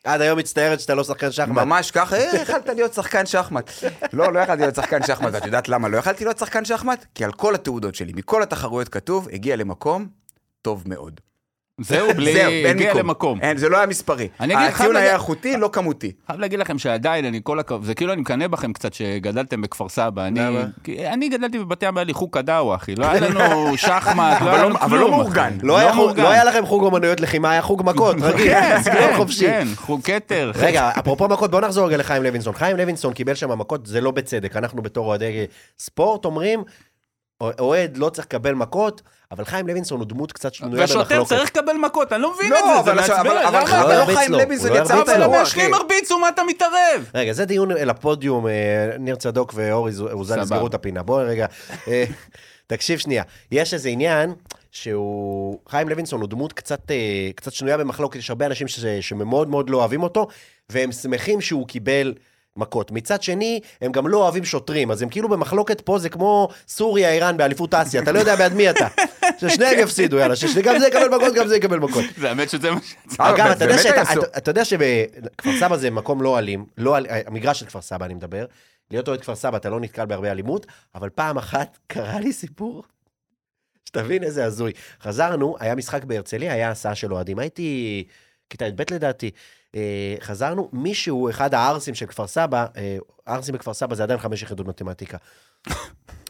A: עד היום מצטערת שאתה לא שחקן שחמט.
B: ממש ככה, אה, יכלת להיות שחקן שחמט. לא, לא יכלתי להיות שחקן שחמט, ואת יודעת למה לא יכלתי להיות שחקן שחמט? כי על כל התעודות שלי, מכל התחרויות כתוב, הגיע למקום טוב מאוד.
C: זהו, בלי...
B: זהו, אין
C: הגיע
B: מיקום.
C: למקום.
B: אין, זה לא היה מספרי.
C: אני אגיד לך,
B: הציון
C: חייב
B: היה
C: להגיד-
B: איכותי, לא כמותי.
C: חייב להגיד לכם שעדיין, אני כל הכבוד, זה כאילו אני מקנא בכם קצת שגדלתם בכפר סבא. אני,
A: למה?
C: כי אני גדלתי בבת ים, היה לי חוג קדאווה, אחי. לא היה לנו (laughs) שחמט, לא היה לנו
B: אבל לא
C: כלום, אחי.
B: מאורגן.
A: לא היה, חוג,
C: מאורגן.
A: לא היה לכם חוג אומנויות לחימה, היה חוג מכות, (laughs) רגיל,
C: כן, (laughs)
A: סגנון
C: כן,
A: חופשי.
C: כן, חוג כתר.
A: רגע, אפרופו מכות, בוא נחזור רגע לחיים לוינסון. חיים לוינסון קיבל שם מכות, זה לא בצדק. אנחנו בתור אוהדי ספורט אומרים, אוהד לא צריך לקבל מכות, אבל חיים לוינסון הוא דמות קצת שנויה במחלוקת.
C: והשוטר צריך לקבל מכות, אני לא מבין
B: לא,
C: את זה,
B: אבל
C: זה מעצבן.
B: אבל-? חיים-
A: לא
B: לא חיים
A: לו,
B: לוינסון
A: לא
B: יצא. בצלמו,
C: אבל. השניהם הרביצו, מה אתה מתערב?
A: רגע, זה דיון אל הפודיום, אה, ניר צדוק ואורי אוזן. יסגרו את הפינה. בואי רגע, אה, תקשיב שנייה. יש איזה עניין שהוא, חיים לוינסון הוא דמות קצת, אה, קצת שנויה במחלוקת, יש הרבה אנשים שמאוד מאוד לא אוהבים אותו, והם שמחים שהוא קיבל... מכות. מצד שני, הם גם לא אוהבים שוטרים, אז הם כאילו במחלוקת פה, זה כמו סוריה, איראן באליפות אסיה, אתה לא יודע בעד מי אתה. (laughs) ששניהם יפסידו, יאללה, שגם זה יקבל מכות, גם זה יקבל מכות.
C: זה האמת שזה מה ש...
A: אגב, אתה יודע שבכפר סבא זה מקום לא אלים, לא המגרש של כפר סבא אני מדבר, להיות אוהד כפר סבא אתה לא נתקל בהרבה אלימות, אבל פעם אחת קרה לי סיפור, שתבין איזה הזוי. חזרנו, היה משחק בהרצליה, היה הסעה של אוהדים, הייתי כיתה י"ב לדעתי. אה, חזרנו, מישהו, אחד הערסים של כפר סבא, אה, ערסים בכפר סבא זה עדיין חמש יחידות מתמטיקה.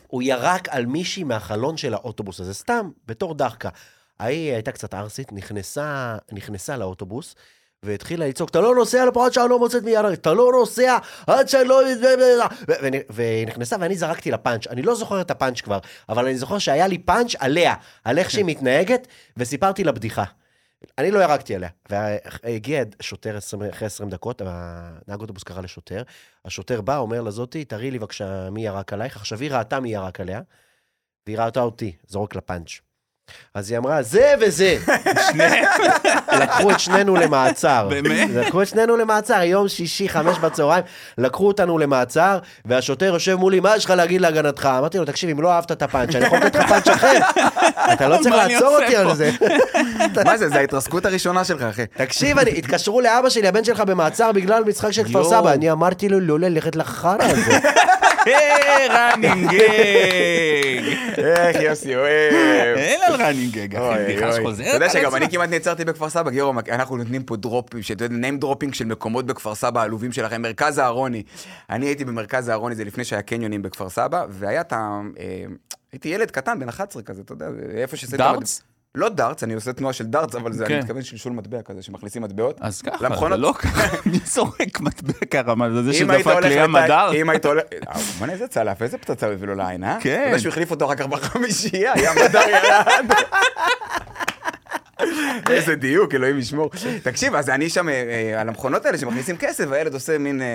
A: הוא ירק על מישהי מהחלון של האוטובוס הזה, סתם, בתור דחקה. ההיא הייתה קצת ערסית, נכנסה, נכנסה לאוטובוס, והתחילה לצעוק, אתה לא נוסע לפה עד שאני לא מוצאת מיד, אתה לא נוסע עד שאני לא... והיא נכנסה ואני זרקתי לה פאנץ'. אני לא זוכר את הפאנץ' כבר, אבל אני זוכר שהיה לי פאנץ' עליה, על איך שהיא מתנהגת, וסיפרתי לה בדיחה. אני לא ירקתי עליה. והגיע שוטר 20, אחרי 20 דקות, הנהג אוטובוס קרא לשוטר, השוטר בא, אומר לזאתי, תראי לי בבקשה מי ירק עלייך. עכשיו היא ראתה מי ירק עליה, והיא ראתה אותי, זורק לה פאנץ'. אז היא אמרה, זה וזה. (laughs) לקחו את שנינו למעצר.
C: באמת?
A: לקחו את שנינו למעצר, יום שישי, חמש בצהריים, לקחו אותנו למעצר, והשוטר יושב מולי, מה יש לך להגיד להגנתך? אמרתי לו, תקשיב, אם לא אהבת את הפאנץ', אני יכול לתת לך פאנץ' אחר. (laughs) אתה לא צריך לעצור אותי? על זה. (laughs)
B: מה זה, זה ההתרסקות הראשונה שלך, אחי.
A: תקשיב, אני- התקשרו לאבא שלי, הבן שלך במעצר בגלל משחק של כפר. סבא. אני אמרתי לו לא ללכת לחרא הזה. (laughs)
C: היי, running gag.
B: איך יוסי אוהב.
C: אין על running gag, אחי, בדיחה. שחוזרת
B: אתה יודע
C: על
B: שגם. אני כמעט נעצרתי בכפר סבא, גיורא, אנחנו נותנים פה דרופים, שאתה יודע, name dropping של מקומות בכפר סבא העלובים שלכם, מרכז אהרוני. אני הייתי במרכז אהרוני, זה לפני שהיה קניונים בכפר סבא, והיה את ה... אה, הייתי ילד קטן, בן 11 כזה, אתה יודע, איפה שעשיתי...
C: darts?
B: לא darts, אני עושה תנועה של darts, אבל זה, אני
C: כן.
B: מתכוון שלשול מטבע כזה, שמכניסים מטבעות.
C: אז ככה, זה. לא ככה, (laughs) מי זורק מטבע ככה, מה זה
B: היית
C: שדפק לי
B: לת-
C: הדר?
B: אם היית הולך... אה, בוא'נה, איזה צלף, איזה פצצה הוא הביא לו לעין, אה?
C: כן.
B: אתה יודע שהוא החליף אותו אחר כך בחמישייה, ים הדר ירד. איזה דיוק, אלוהים ישמור. תקשיב, אז אני שם אה, אה, על המכונות האלה שמכניסים כסף, והילד עושה מין, אה,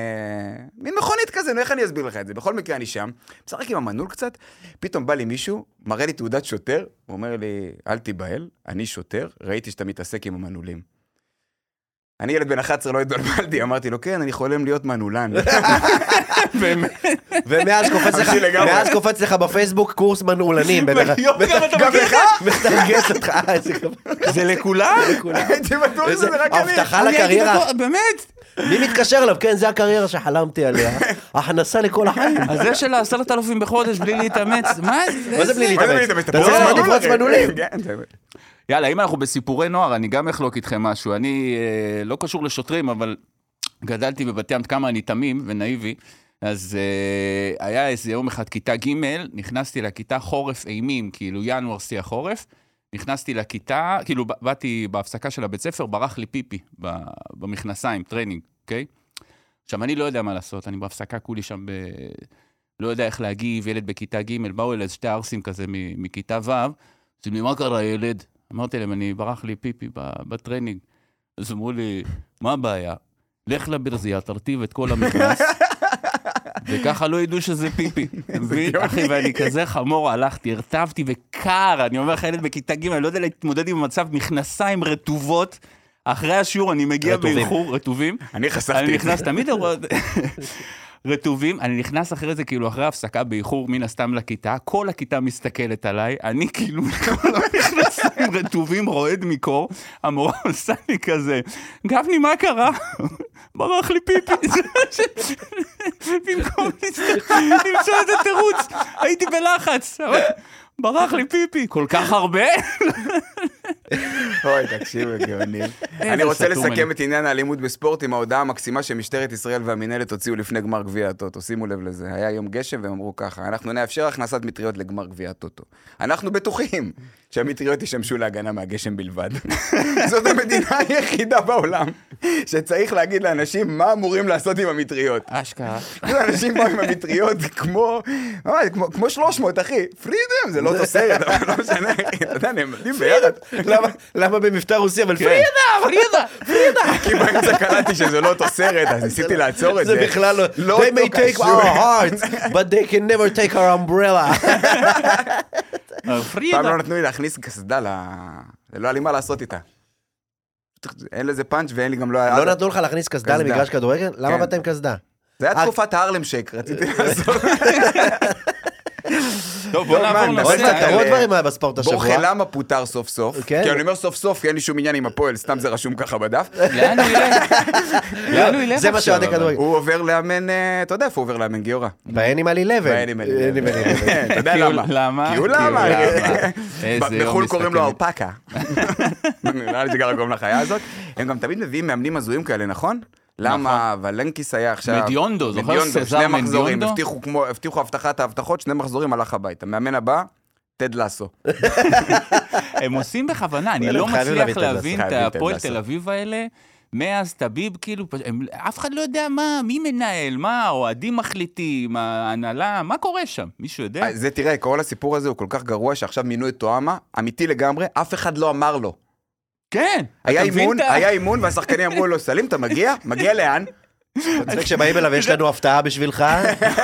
B: מין מכונית כזה, נו, איך אני אסביר לך את זה? בכל מקרה, אני שם, משחק עם המנעול קצת, פתאום בא לי מישהו, מראה לי תעודת שוטר, הוא אומר לי, אל תיבהל, אני שוטר, ראיתי שאתה מתעסק עם המנעולים. אני ילד בן 11, לא התבלבלתי, אמרתי לו, כן, אני חולם להיות מנעולן. (laughs)
A: ומאז קופץ לך, בפייסבוק קורס מנעולנים.
C: גם?
B: לך?
A: מתרגש אותך. אה.
C: זה לכולם?
B: הייתי בטוח שזה רק אני.
A: הבטחה לקריירה.
C: באמת?
A: מי מתקשר אליו? כן, זה הקריירה שחלמתי עליה. הכנסה לכל החיים. (laughs)
C: אז זה של העשרת אלפים בחודש בלי להתאמץ, מה
A: זה בלי
B: מה זה
A: להתאמץ?
B: להתאמץ?
A: אתה צריך לפרוץ. מנעולים.
C: יאללה, אם אנחנו בסיפורי נוער, אני גם אחלוק איתכם משהו. אני אה, לא קשור לשוטרים, אבל גדלתי בבת ים, כמה אני תמים ונאיבי. אז אה, היה איזה יום אחד, כיתה ג', נכנסתי לכיתה חורף אימים, כאילו ינואר שיא החורף. נכנסתי לכיתה, כאילו באתי בהפסקה של הבית ספר, ברח לי פיפי במכנסיים, טרנינג, אוקיי? עכשיו, אני לא יודע מה לעשות, אני בהפסקה כולי שם ב... לא יודע איך להגיב, ילד בכיתה ג', באו אליי שתי ערסים כזה מכיתה ו', עושים לי, מה קרה ילד? אמרתי להם, אני ברח לי פיפי בטרנינג. אז אמרו לי, מה הבעיה? לך לברזייה, תרטיב את כל המכנס, (laughs) וככה לא ידעו שזה פיפי. (laughs) אחי, ואני כזה חמור, הלכתי, הרטבתי וקר, אני אומר לך, ילד בכיתה ג', אני לא יודע להתמודד עם מצב מכנסיים רטובות. אחרי השיעור אני מגיע. באיחור, רטובים.
B: אני חשפתי
C: אני
B: את זה.
C: נכנס תמיד (laughs) רטובים, אני נכנס אחרי זה, כאילו, אחרי הפסקה באיחור, מן הסתם לכיתה, כל הכיתה מסתכלת עליי, אני כאילו, (laughs) כל המכנסיים רטובים, רועד מקור, המורה עושה לי כזה, גפני, מה קרה? ברח לי פיפי. (laughs) במקום למצוא- איזה תירוץ, הייתי בלחץ. ברח לי פיפי, כל כך הרבה.
B: אוי, תקשיבו, גאונים. (laughs) אני רוצה לסכם. את עניין האלימות בספורט עם ההודעה המקסימה שמשטרת ישראל והמינהלת הוציאו לפני גמר גביע הטוטו. שימו לב לזה. היה יום גשם והם אמרו ככה, אנחנו נאפשר הכנסת מטריות לגמר גביע הטוטו. אנחנו בטוחים שהמטריות ישמשו להגנה מהגשם בלבד. (laughs) זאת המדינה היחידה בעולם שצריך להגיד לאנשים מה אמורים לעשות עם המטריות.
C: אשכרה. (laughs)
B: אנשים באו עם המטריות כמו, ממש, כמו, כמו 300, אחי. פרידם, זה לא אותו סרט, אבל לא משנה, אחי. אתה יודע, נעמדים ביחד.
A: למה- במבטא רוסי? אבל
C: כן.
A: פרידה, פרידה. (laughs)
B: כי באמצע קלטתי שזה לא אותו סרט, אז ניסיתי לעצור את זה.
A: זה בכלל לא...
B: לא
A: They may
B: אותו
A: take our hearts, but they can never take our umbrella. (laughs)
C: פרידה.
B: פעם לא נתנו לי להכניס קסדה, ל- לא היה לי מה לעשות איתה. אין לזה פאנץ' ואין לי גם לא...
A: לא נתנו לך להכניס קסדה. למגרש כדורגל? למה
B: כן.
A: באת עם קסדה?
B: זה היה
A: אה,
B: תקופת הארלם שייק, רציתי לעשות.
C: טוב, בוא
B: טוב,
C: נעבור לנושא.
A: קצת, תראו
B: אה,
A: דברים מה בספורט השבוע.
B: בורחלמה פוטר סוף סוף.
A: כן.
B: כי אני אומר סוף סוף, כי אין לי שום עניין עם הפועל, סתם זה רשום ככה בדף.
C: לאן הוא ילך? לאן הוא ילך
A: זה מה שאוהדי
C: אבל?
A: כדורגל.
B: הוא עובר לאמן, אה, אתה יודע איפה הוא עובר לאמן, גיורא?
A: באנימל 11.
B: באנימל
A: באנימל 11.
B: אתה יודע
C: כי הוא-
B: למה?
C: למה?
B: כי הוא למה?
C: למה? (laughs)
B: בחו"ל קוראים לו. אלפקה. (laughs) נראה לי שככה קוראים לחיה הזאת. הם גם תמיד מביאים מאמנים הזויים כאלה, נכון? למה ולנקיס היה עכשיו...
C: מדיונדו, זוכר
B: מדיונדו,
C: סזר
B: שני מחזורים,
C: מדיונדו?
B: הבטיחו כמו- הבטיחו הבטחת ההבטחות, שני מחזורים הלך הביתה. מאמן הבא, טד לאסו. (laughs)
C: הם עושים בכוונה, אני לא מצליח להבין את הפועל. תל אביב האלה. מאז טביב, כאילו, הם, אף אחד לא יודע מה, מי מנהל, מה, האוהדים מחליטים, ההנהלה, מה קורה שם? מישהו יודע?
B: אה, זה תראה, כל הסיפור הזה הוא כל כך גרוע שעכשיו מינו את טועמה, אמיתי לגמרי, אף אחד לא אמר לו.
C: כן,
B: היה
C: אתה
B: אימון, היה אימון, והשחקנים אמרו לו, סלים, אתה מגיע? מגיע לאן?
A: מצחיק שבאים אליו, יש לנו הפתעה בשבילך,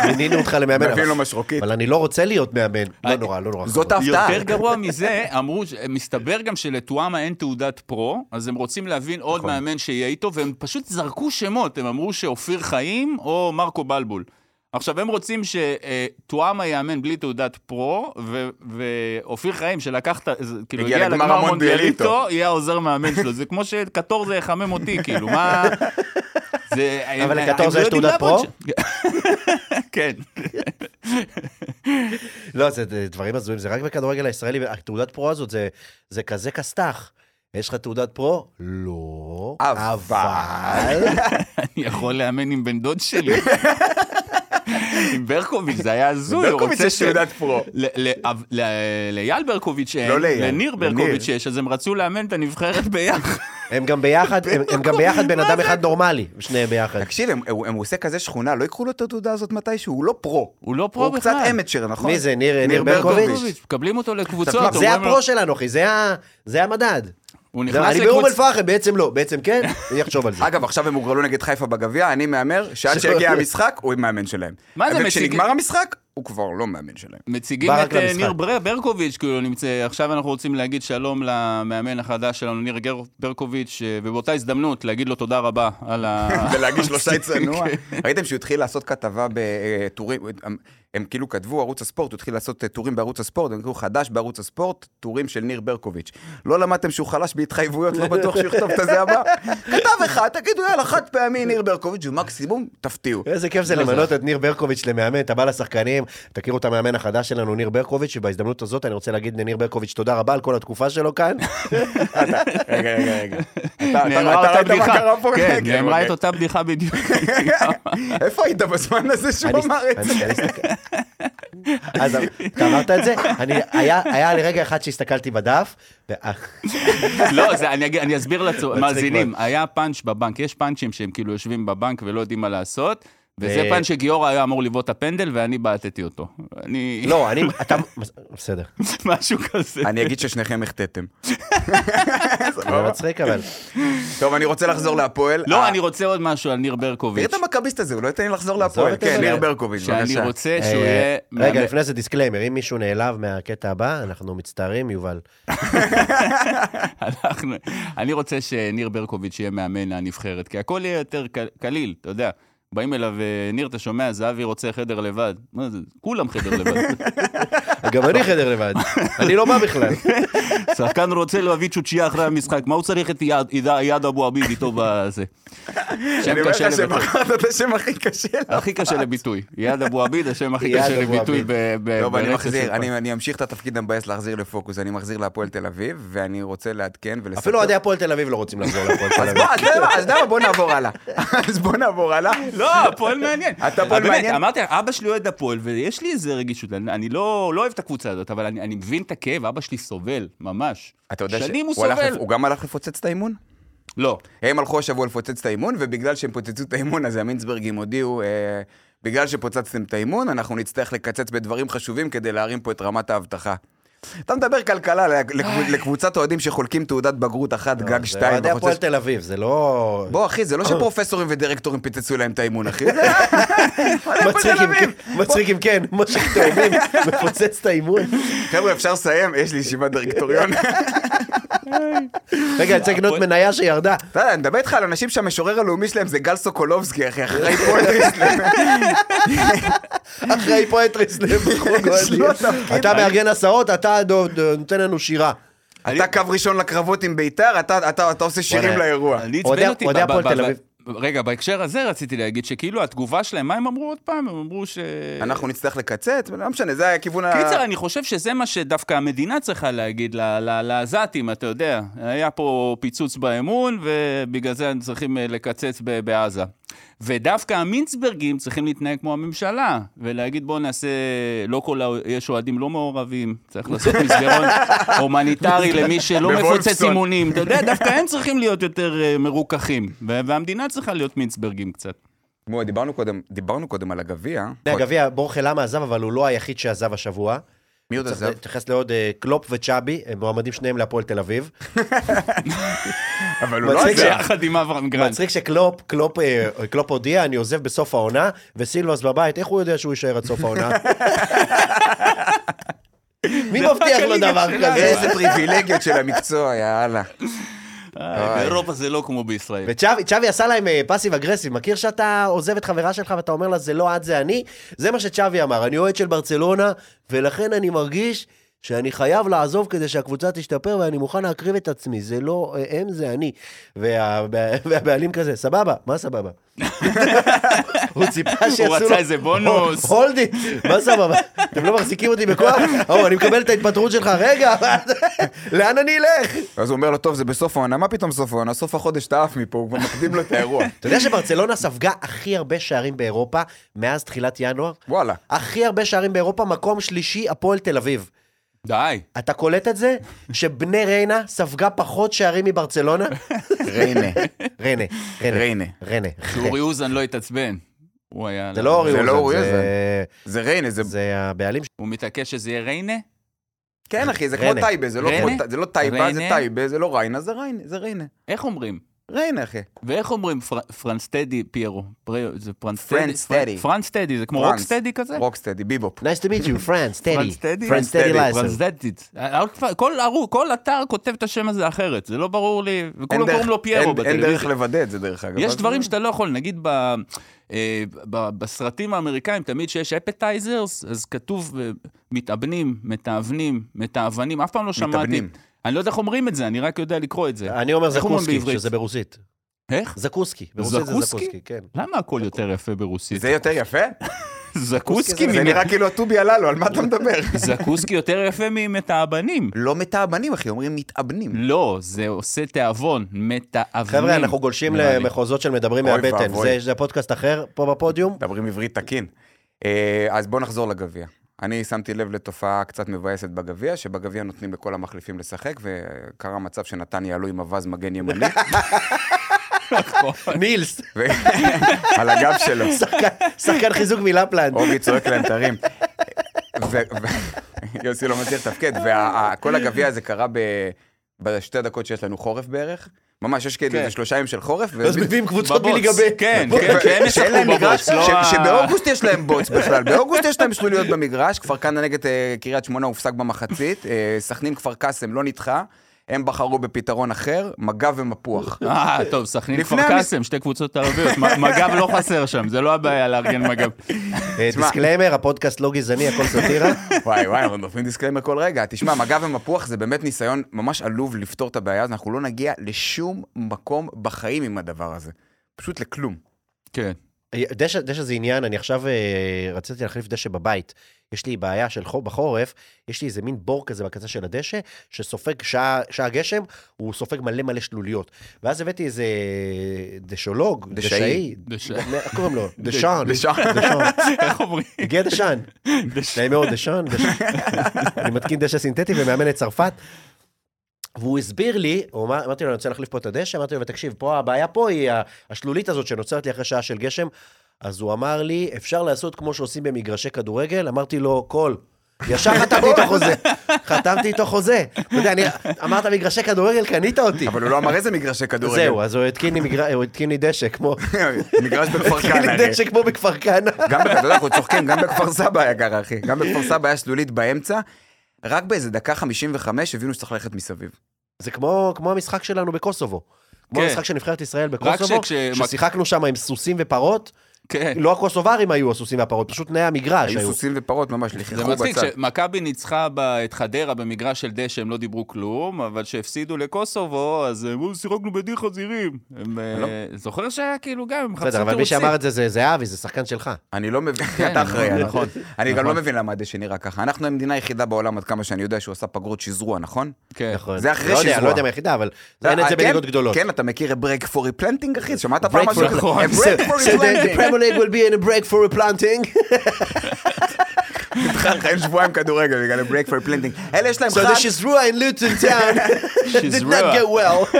A: מינינו אותך למאמן.
B: מביאים לו משרוקית.
A: אבל אני לא רוצה להיות מאמן. לא נורא, לא נורא.
B: זאת ההפתעה.
C: יותר גרוע מזה, אמרו, מסתבר גם שלטואמה אין תעודת פרו, אז הם רוצים להבין עוד
B: נכון.
C: מאמן שיהיה איתו, והם פשוט זרקו שמות, הם אמרו שאופיר חיים או מרקו בלבול. עכשיו, הם רוצים שטואמה יאמן בלי תעודת פרו, ו- ואופיר חיים, שלקח את ה... זה- כאילו,
B: הגיע לגמר המונדיאליטו.
C: מונדיאליטו, יהיה העוזר מאמן שלו. זה כמו שקטור זה יחמם אותי, כאילו, מה... זה...
A: אבל לקטור זה יש תעודת פרו? (laughs)
C: כן.
A: לא, זה דברים הזויים, זה רק בכדורגל הישראלי, התעודת פרו הזאת זה- זה כזה כסת"ח. יש לך תעודת פרו? לא.
B: אבל- (laughs)
C: אני יכול לאמן עם בן דוד שלי. (laughs) עם ברקוביץ', זה היה הזוי.
B: ברקוביץ' יש תעודת פרו.
C: ל- ל- אב- ל- לאייל ברקוביץ'
B: לא
C: לניר. ברקוביץ' יש, אז הם רצו לאמן את הנבחרת ביחד.
A: הם גם ביחד, הם- גם ביחד בן אדם אחד נורמלי, שניהם ביחד.
B: תקשיב, הם- הוא עושה כזה שכונה, לא ייקחו לו את התעודה הזאת מתישהו, הוא לא פרו.
C: הוא לא פרו
B: הוא קצת
C: בכלל.
B: אמצ'ר, נכון?
A: מי זה, ניר- ניר ברקוביץ'?
C: מקבלים אותו לקבוצות.
A: זה הפרו שלנו, אחי, זה המדד.
C: הוא
A: זה-
C: נכנס
A: אני באום. אל-פחם, בעצם לא, בעצם כן, אני אחשוב על זה.
B: אגב, עכשיו הם הוגרלו נגד חיפה בגביע, אני מהמר שעד (laughs) שיגיע המשחק, הוא מאמן שלהם.
C: מה זה
B: וכשנגמר
C: מציג-
B: המשחק, הוא כבר לא מאמן שלהם.
C: מציגים את אה. ניר בר- ברקוביץ', כאילו נמצא, עכשיו אנחנו רוצים להגיד שלום למאמן החדש שלנו, ניר גר- ברקוביץ', אה, ובאותה הזדמנות להגיד לו תודה רבה על ה... (laughs)
B: ולהגיש לו שי (laughs) צנוע.
C: כן.
B: ראיתם שהוא התחיל לעשות כתבה בטורים, הם- כאילו כתבו ערוץ הספורט, הוא התחיל לעשות אה, טורים בערוץ הספורט, הם קראו חדש בערוץ הספורט, טורים של ניר ברקוביץ'. לא למדתם שהוא חלש בהתחייבויות, לא בטוח שהוא יכתוב את הזה הבא? (laughs) כתב אחד, תגידו יאללה, חד פעמי ניר ברקוביץ', ומקסימום תפתיעו.
A: איזה כיף זה
C: לא,
A: למנות את ניר ברקוביץ' למאמן, אתה בא לשחקנים, תכירו את המאמן החדש שלנו, ניר ברקוביץ', ובהזדמנות הזאת אני רוצה להגיד לניר ברקוביץ' תודה רבה על כל התקופה שלו כאן.
B: רגע, רגע, רגע. (laughs) אתה- ראית מה קרה פה?
C: כן, נאמרה. את אותה בדיחה בדיוק. (laughs)
B: איפה היית בזמן הזה שהוא
A: אני-
B: אמר את זה?
A: אז אתה אמרת את זה? אני- היה היה לי רגע אחד שהסתכלתי בדף,
C: לא, זה- אני אני אסביר למאזינים. היה פאנץ' בבנק, יש פאנצ'ים שהם כאילו יושבים בבנק ולא יודעים מה לעשות, וזה פאנץ' שגיורא היה אמור לבעוט את הפנדל, ואני בעטתי אותו. אני...
A: לא, אני, אתה, בסדר, (laughs)
C: משהו כזה.
B: אני אגיד ששניכם החטאתם. (laughs)
A: זה מצחיק אבל.
B: טוב, אני רוצה לחזור להפועל.
C: לא,
B: אה,
C: אני רוצה עוד משהו על ניר
B: תראה
C: ברקוביץ'.
B: את המכביסט הזה, הוא לא ייתן לי לחזור להפועל. כן. ניר ברקוביץ',
C: שאני
B: בבקשה.
C: רוצה שהוא
A: אה,
C: יהיה...
A: רגע, לפני זה disclaimer, אם מישהו נעלב מהקטע הבא, אנחנו מצטערים, יובל. (laughs)
C: אנחנו, אני רוצה שניר ברקוביץ' יהיה מאמן הנבחרת, כי הכל יהיה יותר קל- קליל, אתה יודע. באים אליו, אה, ניר, אתה שומע, זהבי רוצה חדר לבד. מה זה? כולם חדר לבד. (laughs)
A: גם אני חדר לבד, אני לא בא בכלל.
C: שחקן רוצה להביא צ'וצ'יה אחרי המשחק, מה הוא צריך את יד- אבו עביד איתו בזה? שם
B: אני אומר
C: קשה
B: לך
C: לביטוי.
B: שבחרת את השם הכי קשה.
C: הכי קשה לביטוי. יד אבו עביד, השם הכי קשה לביטוי
A: עביד.
C: ב- ב-
B: טוב, אני מחזיר, אני אמשיך את התפקיד המבאס להחזיר לפוקוס, אני מחזיר להפועל תל אביב, ואני רוצה לעדכן ולספר.
A: אפילו אוהדי הפועל תל אביב לא רוצים לחזור (laughs) להפועל תל אביב.
B: אז בוא נעבור הלאה. (laughs) אז בוא נעבור הלאה.
C: לא, הפועל מעניין.
B: אתה הפועל
C: באמת,
B: מעניין?
C: אמרתי, אבא שלי אוהד הפועל, ויש לי איזה רגישות, אני אני לא לא אוהב את הקבוצה הזאת, אבל אני אני מבין את הכאב, אבא שלי סובל, ממש.
B: אתה יודע
C: שנים הוא
B: שהוא הלך
C: סובל.
B: לפ- הוא גם הלך לפוצץ את האימון?
C: לא.
B: הם הלכו השבוע לפוצץ את האימון, ובגלל שהם פוצצו את האימון, אז המינסברגים הודיעו, אה, בגלל שפוצצתם את האימון, אנחנו נצטרך לקצץ בדברים חשובים כדי להרים פה את רמת האבטחה. אתה מדבר כלכלה לקב- לקבוצת אוהדים שחולקים תעודת בגרות אחת, גג
A: זה
B: שתיים.
A: אוהדי הפועל תל אביב, זה לא...
B: בוא, אחי, זה לא (coughs) שפרופסורים ודירקטורים פיצצו להם את האימון, אחי. זה- (laughs)
A: מצחיק אם כן, מצחיק אם כן, משה תאומים, מפוצץ את האימון. (laughs)
B: חבר'ה, אפשר לסיים? יש לי ישיבת דירקטוריון. (laughs)
A: רגע, אני צריך לקנות מניה שירדה.
B: אתה יודע, אני מדבר איתך על אנשים שהמשורר הלאומי שלהם זה גל סוקולובסקי, אחי. אחראי
A: פואטריסלם אוהדים.
B: תפקיד.
A: אתה מארגן הסעות, אתה נותן לנו שירה.
B: אתה קו ראשון לקרבות עם ביתר, אתה- אתה אתה עושה שירים. לאירוע.
C: אני
A: אוהדי-
C: עצבן אותי. רגע, בהקשר הזה רציתי להגיד שכאילו התגובה שלהם, מה הם אמרו עוד פעם? הם אמרו ש...
B: אנחנו נצטרך לקצץ, לא משנה, זה היה הכיוון ה...
C: קיצר, אני חושב שזה מה שדווקא המדינה צריכה להגיד לעזתים, אתה יודע. היה פה פיצוץ באמון, ובגלל זה הם צריכים אה, לקצץ בעזה. ודווקא המינצברגים צריכים להתנהג כמו הממשלה, ולהגיד בואו נעשה, לא כל ה... יש אוהדים לא מעורבים, צריך לעשות (laughs) מסגרון הומניטרי למי שלא מפוצץ. אימונים. אתה יודע, דווקא הם צריכים להיות יותר אה, מרוככים, והמדינה צריכה להיות מינצברגים קצת.
B: דיברנו קודם, דיברנו קודם על הגביע.
A: הגביע, בורחה למה עזב, אבל הוא לא היחיד שעזב השבוע.
B: מי עוד עזב?
A: להתייחס לעוד אה, קלופ וצ'אבי, הם מועמדים שניהם להפועל תל אביב. (laughs)
B: אבל הוא לא עזב.
C: יחד עם אברהם גרנט.
A: מצחיק שקלופ, קלופ, אה, קלופ הודיע, אני עוזב בסוף העונה, וסילבס בבית, איך הוא יודע שהוא יישאר עד סוף העונה? (laughs) מי מבטיח לו דבר. כזה?
B: איזה פריבילגיות של המקצוע, יאללה.
C: אה, באירופה זה לא כמו בישראל.
A: וצ'אבי צ'אבי עשה להם אה, פאסיב אגרסיב, מכיר שאתה עוזב את חברה שלך ואתה אומר לה זה לא את זה אני? זה מה שצ'אבי אמר, אני אוהד של ברצלונה, ולכן אני מרגיש שאני חייב לעזוב כדי שהקבוצה תשתפר ואני מוכן להקריב את עצמי, זה לא אה, הם, זה אני. וה, והבעלים כזה, סבבה, מה סבבה? (laughs) הוא ציפה שיעשו לו...
C: רצה איזה בונוס.
A: הולדי, מה סבבה? אתם לא מחזיקים אותי בכוח? או, אני מקבל את ההתפטרות שלך, רגע? (laughs) לאן אני אלך?
B: אז הוא אומר לו, טוב, זה בסוף העונה, מה פתאום סוף העונה? סוף החודש אתה עף מפה, הוא כבר מקדים לו את האירוע. (laughs)
A: אתה יודע שברצלונה ספגה הכי הרבה שערים באירופה מאז תחילת ינואר?
B: וואלה.
A: הכי הרבה שערים באירופה, מקום שלישי, הפועל תל אביב.
C: די.
A: אתה קולט את זה? שבני ריינה ספגה פחות שערים מברצלונה?
B: ריינה.
A: ריינה, ריינה,
B: ריינה.
C: שאורי אוזן לא התעצבן. הוא היה...
A: זה לא אורי
B: זה לא
A: אוזן,
B: אורי
A: זה-
B: זה ריינה, זה...
A: זה הבעלים
C: הוא מתעקש שזה יהיה ריינה?
B: כן, אחי, זה כמו. טייבה, זה לא זה לא טייבה, זה? טייבה, זה לא ריינה, זה ריינה.
C: איך אומרים?
B: ריינה, אחי.
C: ואיך אומרים פר- פרנסטדי, פיירו? פר- זה פרנסטדי?
B: פרנסטדי.
C: פרנסטדי, זה כמו. רוקסטדי כזה?
B: רוקסטדי, ביבופ.
A: Nice to meet you, France, steady.
C: פרנסטדי?
A: License.
C: פרנסטדית. כל ערוץ, כל אתר כותב את השם הזה אחרת, זה לא ברור לי, וכולם קוראים לו פיירו
B: אין- אין
C: בטלוויזיה.
B: דרך לוודא את זה, דרך אגב.
C: יש דברים שאתה לא יכול, נגיד ב, אה, בסרטים האמריקאים, תמיד שיש אפטייזרס, אז כתוב אה, מתאבנים, מתאבנים, מתאבנים, אף פעם לא שמעתי.
B: מתאבנים.
C: אני לא יודע איך אומרים את זה, אני רק יודע לקרוא את זה.
A: אני אומר זקוסקי? שזה ברוסית.
C: איך?
A: זקוסקי. ברוסית זה
C: זקוסקי?
A: כן.
C: למה הכל יותר יפה ברוסית?
B: זה יותר יפה? (laughs)
C: זקוסקי,
B: זה נראה כאילו הטובי הללו, על מה אתה מדבר? (laughs)
C: זקוסקי יותר יפה ממתאבנים.
B: לא מתאבנים, אחי, אומרים מתאבנים.
C: לא, זה עושה תיאבון, מתאבנים.
A: חבר'ה, אנחנו גולשים. למחוזות של מדברים מהבטן. זה פודקאסט אחר פה בפודיום.
B: מדברים עברית תקין. אה, אז בואו נחזור לגביע. אני שמתי לב לתופעה קצת מבאסת בגביע, שבגביע נותנים לכל המחליפים לשחק, וקרה מצב שנתן יעלו עם אווז מגן ימני,
A: נילס,
B: ו- (laughs) על הגב שלו.
A: שחקן- חיזוק מלפלנד.
B: אורי צועק להם תרים. (laughs) יוסי לא מצליח לתפקד, וכל הגביע הזה קרה ב- בשתי דקות שיש לנו חורף בערך. ממש, יש כאילו
C: כן.
B: איזה שלושה ימים של חורף.
A: אז מביאים קבוצות. מליגה ב'.
C: כן, כן, שהם
B: שאין להם מגרש,
C: לא
B: שבאוגוסט יש להם בוץ בכלל, (laughs) באוגוסט יש להם שלוליות במגרש, כפר כנא נגד אה, קריית שמונה הופסק במחצית, אה, סכנין כפר קאסם לא נדחה, הם בחרו בפתרון אחר, מג"ב ומפוח.
C: אה, טוב, סכנין כפר קאסם, שתי קבוצות ערביות. מג"ב לא חסר שם, זה לא הבעיה לארגן מג"ב.
A: אה. disclaimer, הפודקאסט לא גזעני, הכל סאטירה. (laughs)
B: וואי וואי, אנחנו נותנים disclaimer כל רגע. תשמע, מג"ב ומפוח זה באמת ניסיון ממש עלוב לפתור את הבעיה הזאת, אנחנו לא נגיע לשום מקום בחיים עם הדבר הזה. פשוט לכלום.
C: כן.
A: דשא, דשא זה עניין, אני עכשיו אה, רציתי להחליף דשא בבית. יש לי בעיה של חור בחורף, יש לי איזה מין בור כזה בקצה של הדשא, שסופג שעה, שעה גשם, הוא סופג מלא מלא שלוליות. ואז הבאתי איזה דשולוג,
B: דשאי.
A: דשאי,
C: דש-
A: איך קוראים לו? דשאן.
B: דשאן. (laughs)
A: דשאן.
C: איך אומרים?
A: הגיע דשאן. נעים מאוד, דשאן. דשאן. אני מתקין דשא סינתטי ומאמן את צרפת. והוא הסביר לי, הוא אמר, אמרתי לו, אני רוצה להחליף פה את הדשא, אמרתי לו, תקשיב, פה הבעיה פה היא השלולית הזאת שנוצרת לי אחרי שעה של גשם. אז הוא אמר לי, אפשר לעשות כמו שעושים במגרשי כדורגל? אמרתי לו, cool. ישר חתמתי איתו חוזה. חתמתי איתו חוזה. אתה יודע, אני, אמרת מגרשי כדורגל, קנית אותי.
B: אבל הוא לא אמר איזה מגרשי כדורגל.
A: זהו, אז הוא התקין לי התקין דשא, כמו...
B: מגרש בכפר
A: התקין
B: כנא.
A: לי דשא כמו בכפר כנא.
B: גם, אתה יודע, אנחנו צוחקים, גם בכפר סבא היה ככה, אחי. גם בכפר סבא היה שלולית באמצע, רק באיזה דקה 55 הבינו שצריך ללכת מסביב.
A: זה כמו, כמו המשחק שלנו בקוסובו. כמו
C: כן.
A: המשחק של נבחרת ישראל בקוסובו, ששיחקנו שם עם סוסים ופרות,
C: כן.
A: לא הקוסוברים היו הסוסים והפרות, פשוט תנאי המגרש
B: היו
A: היו.
B: סוסים ופרות ממש,
C: זה
B: לכלכו
C: מצחיק,
B: בצד.
C: שמכבי ניצחה את חדרה במגרש של דשא, הם לא דיברו כלום, אבל כשהפסידו לקוסובו, אז הם אמרו, שיחקנו בדיר חזירים. הם, אה,
B: לא.
C: זוכר שהיה כאילו גם, הם מחפשים
A: בסדר, אבל מי שאמר את זה זה זהבי, זה שחקן שלך.
B: אני לא מבין,
C: כן,
B: אתה אחראי,
C: נכון,
B: נכון. אני גם
C: נכון.
B: לא מבין למה הדשא נראה ככה. אנחנו המדינה היחידה בעולם, עד כמה שאני יודע, שהוא עשה פגרות שזרוע, נכון?
C: כן.
A: נכון.
B: זה אחרי
A: לא
B: שזרוע.
A: לא יודע מה היחידה, אבל זה אין את זה? בליגות גדולות.
B: כן, אתה מכיר את ברייק פורי פלנטינג, אחי? שמעת פעם
A: Break
B: משהו?
A: for-
C: נכון.
B: A (laughs)
A: So League will be in a break for replanting.
B: אין שבועיים כדורגל בגלל ה-break for replanting. אלה יש להם
A: So
B: חג,
A: the Shizrua in Luton town (laughs) did not go well.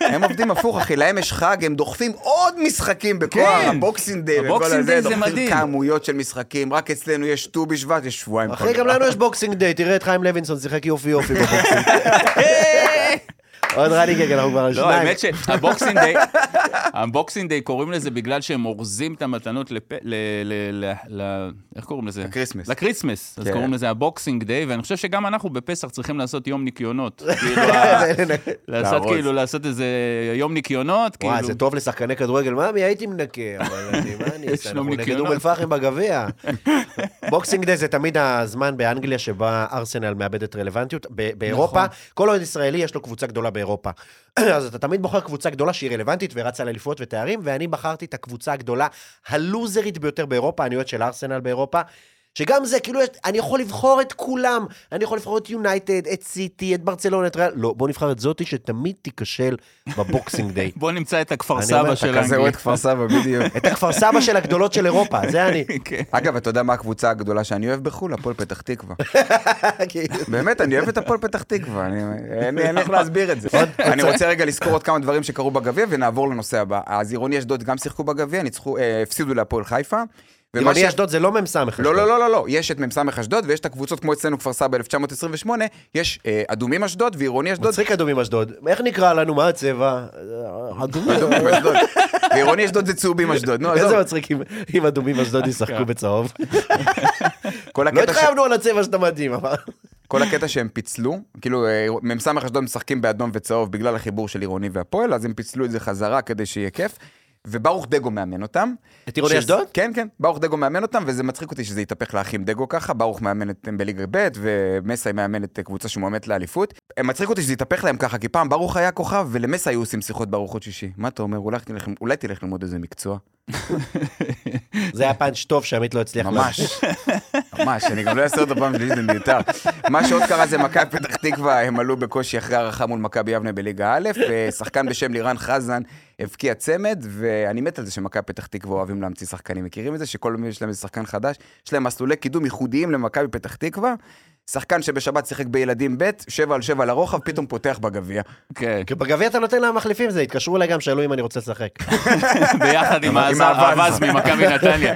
B: הם עובדים הפוך, אחי, להם יש חג, הם דוחפים עוד משחקים בכוח,
C: כן.
B: ה Boxing Day וכל
C: ה Boxing
B: הזה,
C: Day זה
B: דוחפים. כמויות של משחקים, רק אצלנו יש ט"ו בשבט, יש שבועיים.
A: אחי, גם לנו יש Boxing Day, תראה את חיים לוינסון שיחק יופי יופי ב Boxing. (laughs) עוד running gag, אנחנו כבר על
C: לא,
A: שניים.
C: האמת שה Boxing Day, (laughs) ה Boxing Day קוראים לזה בגלל שהם אורזים את המתנות לפ... ל... ל... ל... ל... איך קוראים לזה?
B: ל
C: Christmas. ל Christmas. אז
B: כן.
C: קוראים לזה ה Boxing Day, ואני חושב שגם אנחנו בפסח צריכים לעשות יום ניקיונות. (laughs) כאילו, ה- לעשות. כאילו, לעשות איזה יום ניקיונות, כאילו.
A: וואי, זה טוב לשחקני כדורגל, ממי, הייתי מנקה, אבל אני, מה אני (laughs) אעשה? אנחנו נגד. אום אל-פחם בגביע. Boxing Day זה תמיד הזמן באנגליה שבה ארסנל מאבדת רלוונטיות. ב- באירופה,
C: נכון.
A: כל אוהד ישראלי יש לו קבוצה גדולה באירופה. (clears throat) אז אתה תמיד בוחר קבוצה גדולה שהיא רלוונטית ורצה לאליפויות ותארים, ואני בחרתי את הקבוצה הגדולה, הלוזרית ביותר באירופה, אני אוהד של ארסנל באירופה. שגם זה, כאילו, אני יכול לבחור את כולם. אני יכול לבחור את יונייטד, את סיטי, את ברצלונה, את ריאל. לא, בוא נבחר את זאתי שתמיד תיכשל בבוקסינג דיי. (laughs)
C: בוא נמצא את הכפר סבא של
B: כזה
C: אנגליה.
B: אוהד כפר סבא, בדיוק.
A: את הכפר סבא של הגדולות של אירופה, זה אני. (laughs)
C: כן.
B: אגב, אתה יודע מה הקבוצה הגדולה שאני אוהב בחו"ל? הפועל פתח תקווה. (laughs)
A: כאילו.
B: באמת, אני אוהב את הפועל פתח תקווה, אני- אין איך להסביר את זה. אני רוצה רגע לזכור עוד כמה דברים שקרו בגביע, ונעבור לנושא הבא. אז עירוני אשדוד גם שיחקו בגביע, אה, הפסידו להפועל חיפה.
A: עירוני
B: ש-
A: אשדוד זה לא מ"ס אשדוד.
B: לא, לא, לא, לא, לא, יש את מ"ס אשדוד, ויש את הקבוצות כמו אצלנו כפר סבא 1928, יש אה, אדומים אשדוד ועירוני אשדוד.
A: מצחיק אדומים אשדוד. איך נקרא לנו? מה הצבע? אדומים.
B: אשדוד. ועירוני אשדוד זה צהובים אשדוד. נו, עזוב.
A: איזה מצחיק אם- אם אדומים אשדוד ישחקו בצהוב.
B: כל
A: לא התחייבנו על הצבע שאתה מדהים, אבל...
B: כל הקטע שהם פיצלו, כאילו אה, מ"ס אשדוד משחקים באדום וצהוב בגלל החיבור של עירוני והפועל, אז הם פיצלו את זה חזרה כדי שיהיה כיף. וברוך דגו מאמן אותם.
A: את עירוני אשדוד?
B: כן, כן, ברוך דגו מאמן אותם, וזה מצחיק אותי שזה יתהפך לאחים דגו ככה, ברוך מאמן את בליגה ב' ומסאי מאמן את קבוצה שמועמדת לאליפות. מצחיק אותי שזה יתהפך להם ככה, כי פעם ברוך היה כוכב, ולמסאי היו עושים שיחות בארוחות שישי. מה אתה אומר? אולי תלך- אולי תלך ללמוד איזה מקצוע? (laughs)
A: זה היה פאנץ' טוב שעמית לא הצליח
B: ממש, (laughs) ממש, אני גם לא אעשה אותו פעם שלישית, זה מיותר. מה שעוד קרה זה מכבי פתח תקווה, הם עלו בקושי אחרי הערכה מול מכבי יבנה בליגה א', ושחקן בשם לירן חזן הבקיע צמד, ואני מת על זה שמכבי פתח תקווה אוהבים להמציא שחקנים. מכירים את זה? שכל מי יש להם איזה שחקן חדש, יש להם מסלולי קידום ייחודיים למכבי פתח תקווה. שחקן שבשבת שיחק בילדים ב', שבע על שבע לרוחב, פתאום פותח בגביע.
C: כן,
A: כי בגביע אתה נותן להם מחליפים, זה התקשרו אליי גם, שאלו אם אני רוצה לשחק. (laughs)
C: ביחד עם
B: האווז.
C: ממכבי (laughs) נתניה.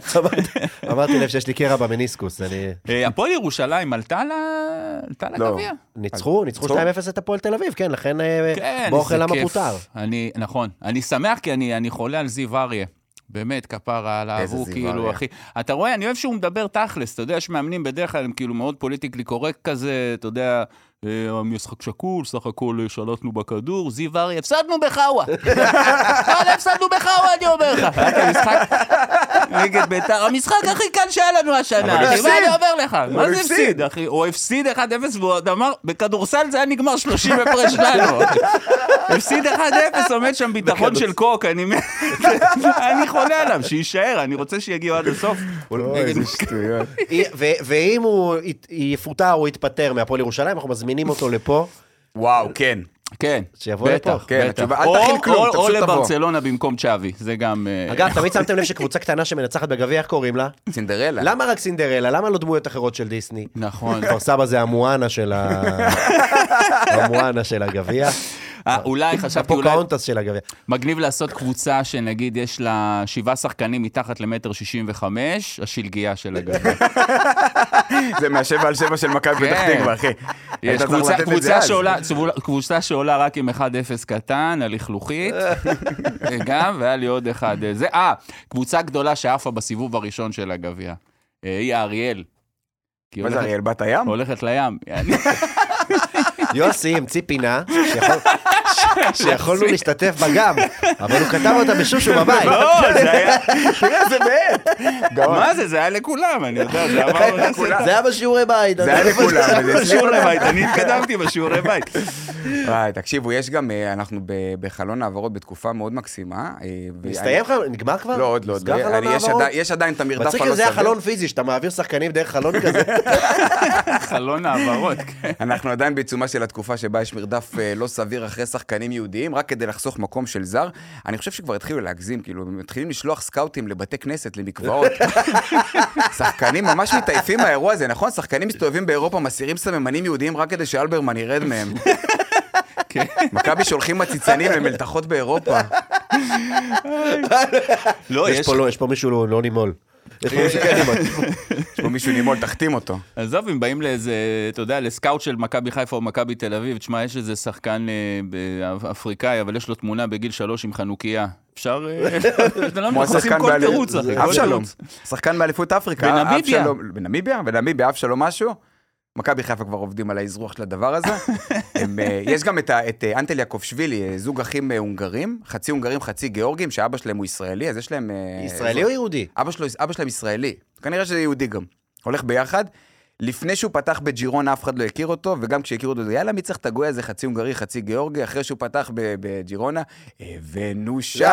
A: אמרתי- לב שיש לי קרע במניסקוס, אני...
C: אה, הפועל ירושלים עלתה
B: לא.
C: לגביע.
A: ניצחו, ניצחו
B: ניצחו?
A: 2-0 את הפועל תל אביב, כן, לכן אה,
C: כן, איזה
A: למה. פוטר.
C: אני, נכון. אני שמח כי אני, אני חולה על זיו אריה. באמת, כפרה עליו, הוא כאילו. אחי... אתה רואה, אני אוהב שהוא מדבר תכלס, אתה יודע, יש מאמנים בדרך כלל, הם כאילו מאוד פוליטיקלי קורקט כזה, אתה יודע, המשחק שקול, סך הכל אה, שלטנו בכדור, זיו אריה, הפסדנו בחאווה. (laughs) וואלה, הפסדנו בחאווה, אני אומר לך. נגד בית"ר, המשחק הכי קל שהיה לנו השנה, אחי,
B: הפסיד.
C: מה אני אומר לך? מה זה
B: הפסיד.
C: אחי? הוא הפסיד 1-0 והוא עוד אמר, בכדורסל זה היה נגמר 30 הפרש לנו. (laughs) הפסיד 1-0, עומד שם ביטחון של קוק, (laughs) אני חולה עליו, שיישאר, אני רוצה שיגיעו עד הסוף.
B: אוי, איזה שטויות.
A: ו- ואם הוא יפוטר או יתפטר מהפועל ירושלים, אנחנו מזמינים אותו לפה,
B: וואו, כן.
C: כן,
A: שיבוא
C: בטח,
A: לפה.
B: כן,
C: בטח.
B: התשובה, אל
C: או-
B: תכין כלום,
C: או-
B: אתה
C: או
B: פשוט תבוא.
C: לברצלונה במקום צ'אבי, זה גם... אה,
A: אגב, תמיד שמתם לב שקבוצה קטנה שמנצחת בגביע, איך קוראים לה?
B: סינדרלה.
A: למה רק סינדרלה? למה לא דמויות אחרות של דיסני?
C: נכון.
A: כפר סבא זה המואנה של ה... (laughs) המואנה של הגביע.
C: אה, אולי, חשבתי אולי
A: הפוקהונטס של הגביע.
C: מגניב לעשות קבוצה שנגיד יש לה שבעה שחקנים מתחת למטר שישים וחמש, השלגייה של הגביע. (laughs)
B: זה מהשבע על שבע של מכבי פתח
C: כן.
B: תקווה, אחי.
C: יש קבוצה. שעולה, רק עם 1-0 קטן, הלכלוכית, (laughs) גם, והיה לי עוד אחד. אה, זה, אה, קבוצה גדולה שעפה בסיבוב הראשון של הגביע. אה, היא האריאל. כי
B: מה זה אריאל בת הים?
C: הולכת לים. (laughs) יעני.
A: יוסי המציא פינה, שיכול- שיכולנו להשתתף בה גם, אבל הוא כתב אותה בשושו בבית.
C: לא, זה היה...
B: תראה, זה באמת.
C: מה זה? זה היה לכולם, אני יודע, זה עבר...
A: זה היה בשיעורי בית.
B: זה היה לכולם.
C: בשיעורי בית, אני התקדמתי בשיעורי בית. (laughs)
B: וואי, תקשיבו, יש גם, אה, אנחנו בחלון העברות בתקופה מאוד מקסימה. אה,
A: מסתיים לך? נגמר כבר?
B: לא, עוד לא, אני- יש? עדיין- את המרדף הלא
A: אם זה היה
B: סביר.
A: חלון פיזי, שאתה מעביר שחקנים דרך חלון כזה. (laughs)
C: חלון העברות, כן.
B: אנחנו עדיין בעיצומה של התקופה שבה יש מרדף אה, לא סביר אחרי שחקנים יהודיים, רק כדי לחסוך מקום של זר. אני חושב שכבר התחילו להגזים, כאילו, הם מתחילים לשלוח סקאוטים לבתי כנסת, למקוואות. (laughs) שחקנים ממש מתעייפים מהאירוע הזה, נכון? שחקנים מסתובבים באירופה, מסירים סממנים יהודיים רק כדי שאלברמן ירד מהם.
C: כן.
B: מכבי שולחים מציצנים למלתחות באירופה. (laughs)
C: לא,
A: יש
C: יש...
A: פה לא, יש פה מישהו לא לא נימול. (laughs) יש פה מישהו כן נימול.
B: יש פה מישהו נימול, תחתים אותו.
C: עזוב, אם באים לאיזה, אתה יודע, לסקאוט של מכבי חיפה או מכבי תל אביב, תשמע, יש איזה שחקן אה, אפריקאי, אבל יש לו תמונה בגיל שלוש עם חנוכיה. אפשר... אה, (laughs)
B: כמו השחקן באליפות, אבשלום. שחקן באליפות אפריקה,
C: בנמיביה.
B: בנמיביה, בנמיביה, אבשלום משהו. מכבי חיפה כבר עובדים על האזרוח של הדבר הזה. (laughs) הם, אה, יש גם את, את אה, אנטל יעקובשווילי, אה, זוג אחים הונגרים, חצי הונגרים, חצי גיאורגים, שאבא שלהם הוא ישראלי, אז יש להם...
A: ישראלי או יהודי?
B: אבא, שלו, אבא שלהם ישראלי, כנראה שזה יהודי גם. הולך ביחד. לפני שהוא פתח בג'ירונה אף אחד לא הכיר אותו, וגם כשהכירו אותו, יאללה, מי צריך את הגוי הזה, חצי הונגרי, חצי גיאורגי, אחרי שהוא פתח ב- בג'ירונה, הבאנו שלום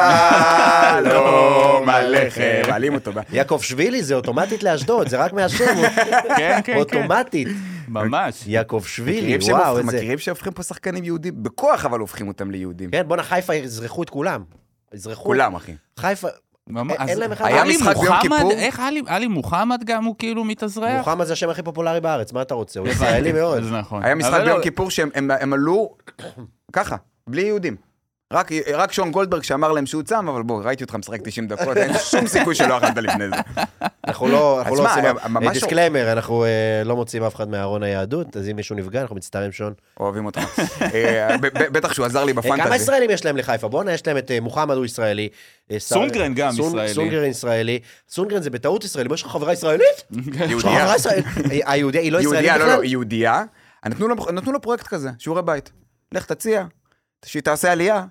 B: עליכם. מעלים אותו.
A: יעקב שבילי זה אוטומטית לאשדוד, זה רק מהשם, (laughs)
C: כן, כן, כן.
A: אוטומטית.
C: ממש.
A: יעקב שבילי, וואו, איזה...
B: מכירים שהופכים פה שחקנים יהודים? בכוח אבל הופכים אותם ליהודים.
A: כן, בואנה, חיפה יזרחו את כולם. יזרחו.
B: כולם, אחי.
A: חיפה. אין- אין להם אחד.
B: היה ביום
C: מוחמד,
B: כיפור?
C: איך עלי- עלי מוחמד גם הוא כאילו מתאזרח?
A: מוחמד זה השם הכי פופולרי בארץ, מה אתה רוצה? הוא ישראלי מאוד.
C: נכון.
B: היה משחק
C: אבל
B: ביום
C: לא-
B: כיפור שהם הם- הם עלו ככה, בלי יהודים. רק, רק שון גולדברג שאמר להם שהוא צם, אבל בוא, ראיתי אותך משחק 90 דקות, אין שום סיכוי שלא אכלת לפני זה.
A: אנחנו לא אנחנו לא
B: מה,
A: עושים...
B: היה ממש-
A: disclaimer, אנחנו אה, לא מוציאים אף אחד מארון היהדות, אז אם מישהו נפגע, אנחנו מצטערים, שון.
B: אוהבים אותך. אה, בטח שהוא עזר לי
A: אה, כמה
B: בפנטזי.
A: ישראלים יש להם לחיפה? בואנה, יש להם את אה, מוחמד הוא ישראלי. אה, שר-
C: סונגרן גם ישראלי.
A: סונגרן ישראלי. סונגרן זה בטעות ישראלי. יש לך חברה ישראלית?
B: יהודייה.
A: אה, היהודייה היא לא ישראלית
B: יהודייה, לא,
A: בכלל?
B: לא, יהודייה. נתנו לו- נתנו לו פרויקט כזה, שיעורי בית. לך תציע, שהיא תעשה עלייה,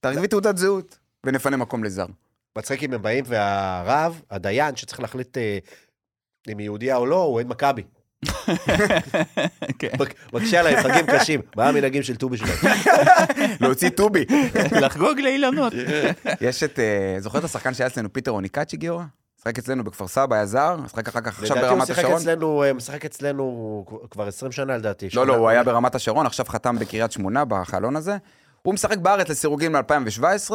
B: תביא תעודת זהות, ונפנה מקום לזר.
A: מצחיק אם הם באים והרב, הדיין, שצריך להחליט אה, אם היא יהודייה או לא, הוא אוהד מכבי.
C: כן.
A: מק- מקשה עליהם, חגים קשים. מה המנהגים של ט"ו בשבט?
B: להוציא טובי.
C: לחגוג לאילנות.
B: יש את, אה, זוכר את השחקן שהיה אצלנו, פיטר אוניקאצ'י גיורא? משחק אצלנו בכפר סבא, היה זר, משחק אחר כך עכשיו
A: לדעתי הוא
B: ברמת השרון.
A: אצלנו, אה, משחק אצלנו כבר 20 שנה לדעתי.
B: לא, לא, הוא היה ברמת השרון, עכשיו חתם בקריית שמונה בחלון הזה. הוא משחק בארץ לסירוגין מ-2017,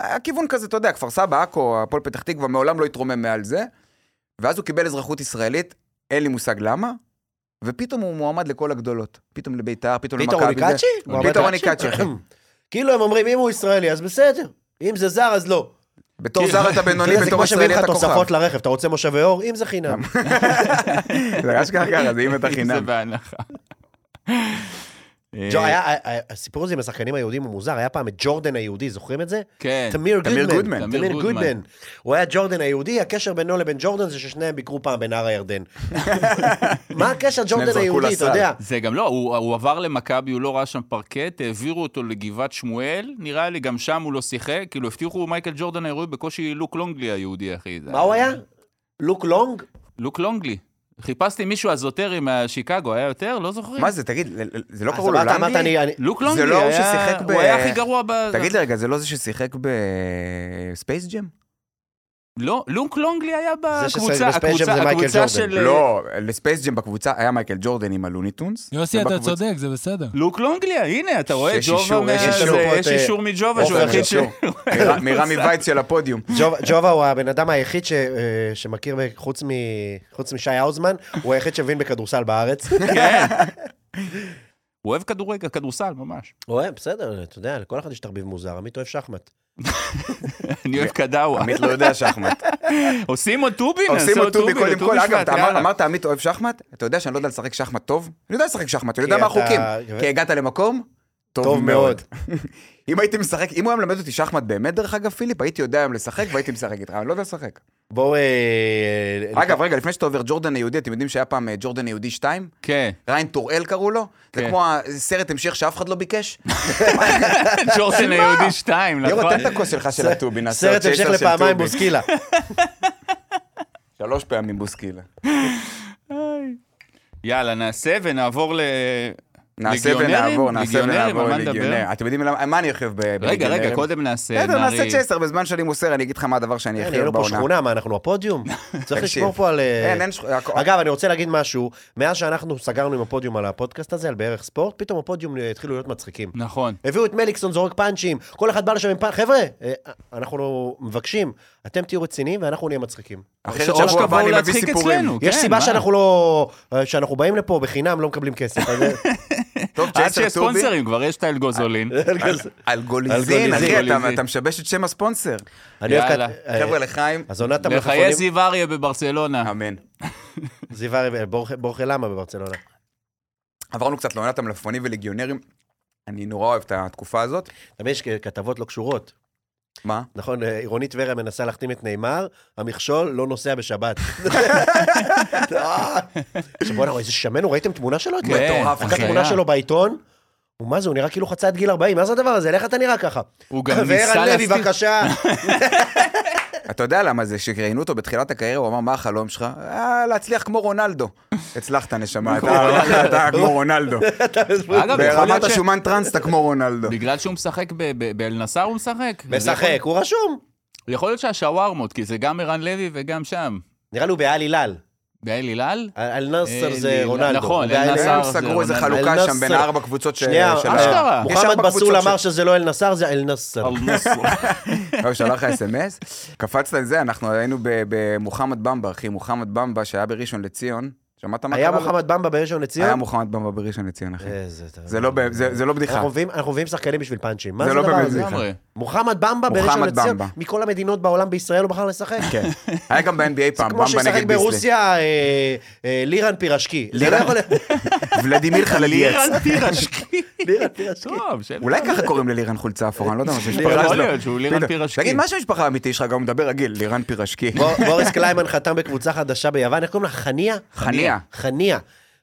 B: והכיוון כזה, אתה יודע, כפר סבא, עכו, הפועל פתח תקווה, מעולם לא התרומם מעל זה. ואז הוא קיבל אזרחות ישראלית, אין לי מושג למה, ופתאום הוא מועמד לכל הגדולות. פתאום לביתר, פתאום למכבי. זה-
A: אוניקאצ'י?
B: פיטר אוניקאצ'י, אחי. (clears throat)
A: כאילו הם אומרים, אם הוא ישראלי, אז בסדר. אם זה זר, אז לא.
B: בתור זר אתה בינוני,
A: אתה יודע, זה
B: בתור
A: כמו שמביאים
B: ישראלי
A: לך
B: כוכב.
A: תוספות לרכב, אתה רוצה מושבי אור? אם זה חינם. (laughs)
B: זה אשכרה ככה, זה אם אתה
C: זה
B: חינם.
C: בהנחה.
A: ג'ו,
C: אה,
A: היה- היה- הסיפור הזה עם השחקנים היהודים הוא מוזר, היה פעם את ג'ורדן היהודי, זוכרים את זה?
C: כן.
A: תמיר גודמן.
B: גודמן.
A: תמיר גודמן. הוא היה ג'ורדן היהודי, הקשר בינו לבין ג'ורדן זה ששניהם ביקרו פעם בנהר הירדן. (laughs) מה הקשר ג'ורדן היהודי, אתה. יודע?
C: זה גם לא, הוא, עבר למכבי, הוא לא ראה שם פרקט, העבירו אותו לגבעת שמואל, נראה לי, גם שם הוא לא שיחק, כאילו הבטיחו מייקל ג'ורדן היהודי, בקושי לוק לונגלי היהודי, אחי. זה
A: מה הוא היה? לוק לונג?
C: לוק לונגלי. חיפשתי מישהו אזוטרי מהשיקגו, היה יותר? לא זוכרים.
B: מה זה, תגיד, זה לא קראו לו.
A: אני-
C: לוק
B: זה
C: לונגלי
B: לא הוא. ששיחק ב-
C: הוא היה הכי גרוע ב...
B: תגיד לי רגע, זה לא זה ששיחק בספייס ג'ם?
C: לא, לוק לונגלי היה
A: זה
C: בקבוצה, הקבוצה,
A: זה
C: הקבוצה
A: ג'ורדן.
C: של...
B: לא, לספייס ג'ם בקבוצה היה מייקל ג'ורדן עם הלוניטונס.
D: יוסי, אתה
B: ובקבוצה-
D: צודק, זה בסדר.
C: לוק לונגלי, הנה, אתה רואה,
B: יש
C: ג'ובה,
B: יש
C: זה-
B: אישור.
C: יש אישור מג'ובה שהוא היחיד ש... (laughs)
B: מרמי וייץ של הפודיום.
A: ג'ובה- הוא הבן אדם היחיד ש- אה, שמכיר, חוץ משי האוזמן, הוא היחיד שמבין בכדורסל בארץ. (laughs)
C: כן. (laughs) הוא אוהב כדורגל, כדורסל, ממש.
A: הוא אוהב, בסדר, אתה יודע, לכל אחד יש תרביב מוזר, עמית אוהב שחמט. (laughs)
C: אני אוהב קדאווה.
B: עמית לא יודע שחמט. (laughs)
C: עושים עוד טובין,
B: עושים
C: עוד
B: קודם
C: טובין,
B: כל. אגב. אמרת עמית אוהב שחמט? אתה יודע שאני לא יודע לשחק שחמט טוב? אני יודע לשחק שחמט, אני יודע מה החוקים. כי הגעת למקום,
A: טוב מאוד. (laughs)
B: אם הייתי משחק, אם הוא היה מלמד אותי שחמט באמת, דרך אגב, פיליפ, הייתי יודע היום לשחק והייתי משחק איתך, אני לא יודע לשחק.
A: בואו... אה,
B: אגב, רגע, לפני שאתה עובר ג'ורדן היהודי, אתם יודעים שהיה פעם אה, ג'ורדן היהודי 2?
C: כן,
B: ריין טוראל קראו לו? זה
C: כן.
B: כמו הסרט המשך שאף אחד לא ביקש? (laughs)
C: ג'ורדן היהודי 2,
B: יורו,
C: נכון?
B: תן את הכוס שלך של הטובי, נעשה
A: סרט
B: עוד
A: המשך
B: צ'ייסר של
A: לפעמיים. בוסקילה. (laughs)
B: שלוש פעמים בוסקילה.
C: יאללה, נעשה ונעבור ל...
B: נעשה? ונעבור, נעשה ונעבור? לליגיונר. אתם יודעים מה אני ארחיב ב-
C: רגע,
B: בליגיונרים?
C: רגע, קודם נעשה,
B: בסדר, נעשה. צ'ייסר, בזמן שאני מוסר, אני אגיד לך מה הדבר שאני
A: אין,
B: ארחיב
A: אין לו פה
B: בעונה.
A: שכונה, מה, אנחנו הפודיום? (laughs) צריך. לשמור פה על... אה,
B: אין, אין שכונה.
A: אגב, אני רוצה להגיד משהו, מאז שאנחנו סגרנו עם הפודיום על הפודקאסט הזה, על בערך ספורט, פתאום הפודיום התחילו להיות מצחיקים.
C: נכון.
A: הביאו את מליקסון זורק פאנצ'ים, כל אחד בא לשם עם פאנצ', חבר'ה, אה, אנחנו מבקשים, אתם תהיו רציניים ואנחנו נהיה מצחיקים.
B: אחרת שבוע הבא אני מביא סיפורים.
C: אצלנו.
A: יש
C: כן,
A: סיבה? שאנחנו לא... אה, שאנחנו באים לפה בחינם, לא מקבלים כסף. אה, (laughs)
B: טוב,
C: עד
B: צ'ייסר
C: שיש
B: טובי.
C: ספונסרים, כבר יש את האלגוזולין. (laughs)
B: אלגוליזין, אחי. אתה- אתה משבש את שם הספונסר.
C: יאללה.
A: אה,
B: חבר'ה, לחיים,
A: אז עונת
C: לחיי
A: המלפפונים...
C: זיו אריה בברצלונה.
B: אמן.
A: זיו אריה, בורחה- למה בברצלונה?
B: עברנו קצת לעונת המלפפונים וליגיונרים. אני נורא אוהב את התקופה הזאת.
A: תמיד יש כתבות לא קשורות.
B: מה?
A: נכון, אה, עירונית טבריה מנסה להחתים את נאמר, המכשול לא נוסע בשבת. (laughs) עכשיו בוא'נה, איזה שמן, ראיתם תמונה שלו?
C: כן,
A: מטורף.
C: הזיה.
A: תמונה שלו בעיתון. ומה זה, הוא נראה כאילו חצה את גיל 40, מה זה הדבר הזה? איך אתה נראה ככה?
C: הוא גם (laughs) ניסה
A: וערן לוי,
C: להסתיר...
A: בבקשה. (laughs)
B: אתה יודע למה זה? כשראיינו אותו בתחילת הקריירה, הוא אמר, מה החלום שלך? אה, להצליח כמו רונלדו. הצלחת, נשמה, אתה- אתה כמו רונלדו. (laughs) ברמת. השומן טראנס אתה כמו רונלדו.
C: בגלל שהוא משחק ב- ב- באל-נסר הוא משחק?
A: משחק, הוא רשום.
C: יכול להיות שהשווארמות, כי זה גם ערן לוי וגם שם.
A: נראה לי הוא באל הילל.
C: באל הילל?
A: אל נאסר
C: אל
A: זה רונלדו.
C: נכון, אל. נאסר.
B: הם סגרו איזה
C: זה
B: חלוקה שם בין
A: נאסר.
B: ארבע קבוצות
A: שנייה,
B: של
A: אה,
B: ה-
C: אשכרה.
A: מוחמד בסול אמר שזה לא אל נסר, זה אל נסר. (laughs)
B: הוא שלח לך אס.אם.אס, קפצת על זה, אנחנו היינו במוחמד במבה, אחי, מוחמד במבה שהיה בראשון לציון. שמעת מה
A: היה
B: קרה לו?
A: מוחמד במבה בראשון לציון?
B: היה מוחמד במבה בראשון לציון, אחי. זה לא ב- זה זה לא בדיחה.
A: אנחנו מביאים- שחקנים בשביל פאנצ'ים. מה
B: זה
A: זה
B: לא
A: הדבר
B: באמת
A: הזה?
B: בדיחה.
A: מוחמד במבה בראשון
B: מוחמד
A: לציון. מכל המדינות בעולם בישראל הוא בחר לשחק. (laughs)
B: כן. היה גם ב-NBA פעם,
A: כמו
B: במבה נגד ביסלי.
A: ברוסיה אה, אה, לירן פירשקי. זה לא יכול (laughs)
B: ולדימיר חלדייץ.
C: לירן פירשקי. (laughs)
A: לירן פירשקי.
B: אולי ככה קוראים ללירן חולצה אפורה, אני לא יודע מה
C: יכול
B: שמשפחה שלו.
C: להיות שהוא לירן. פירשקי.
B: תגיד, מה שם המשפחה האמיתי שלך? גם מדבר רגיל, לירן פירשקי.
A: בור- בוריס קליימן חתם בקבוצה חדשה ביוון, איך קוראים לה? חניה?
B: חניה.
A: חניה.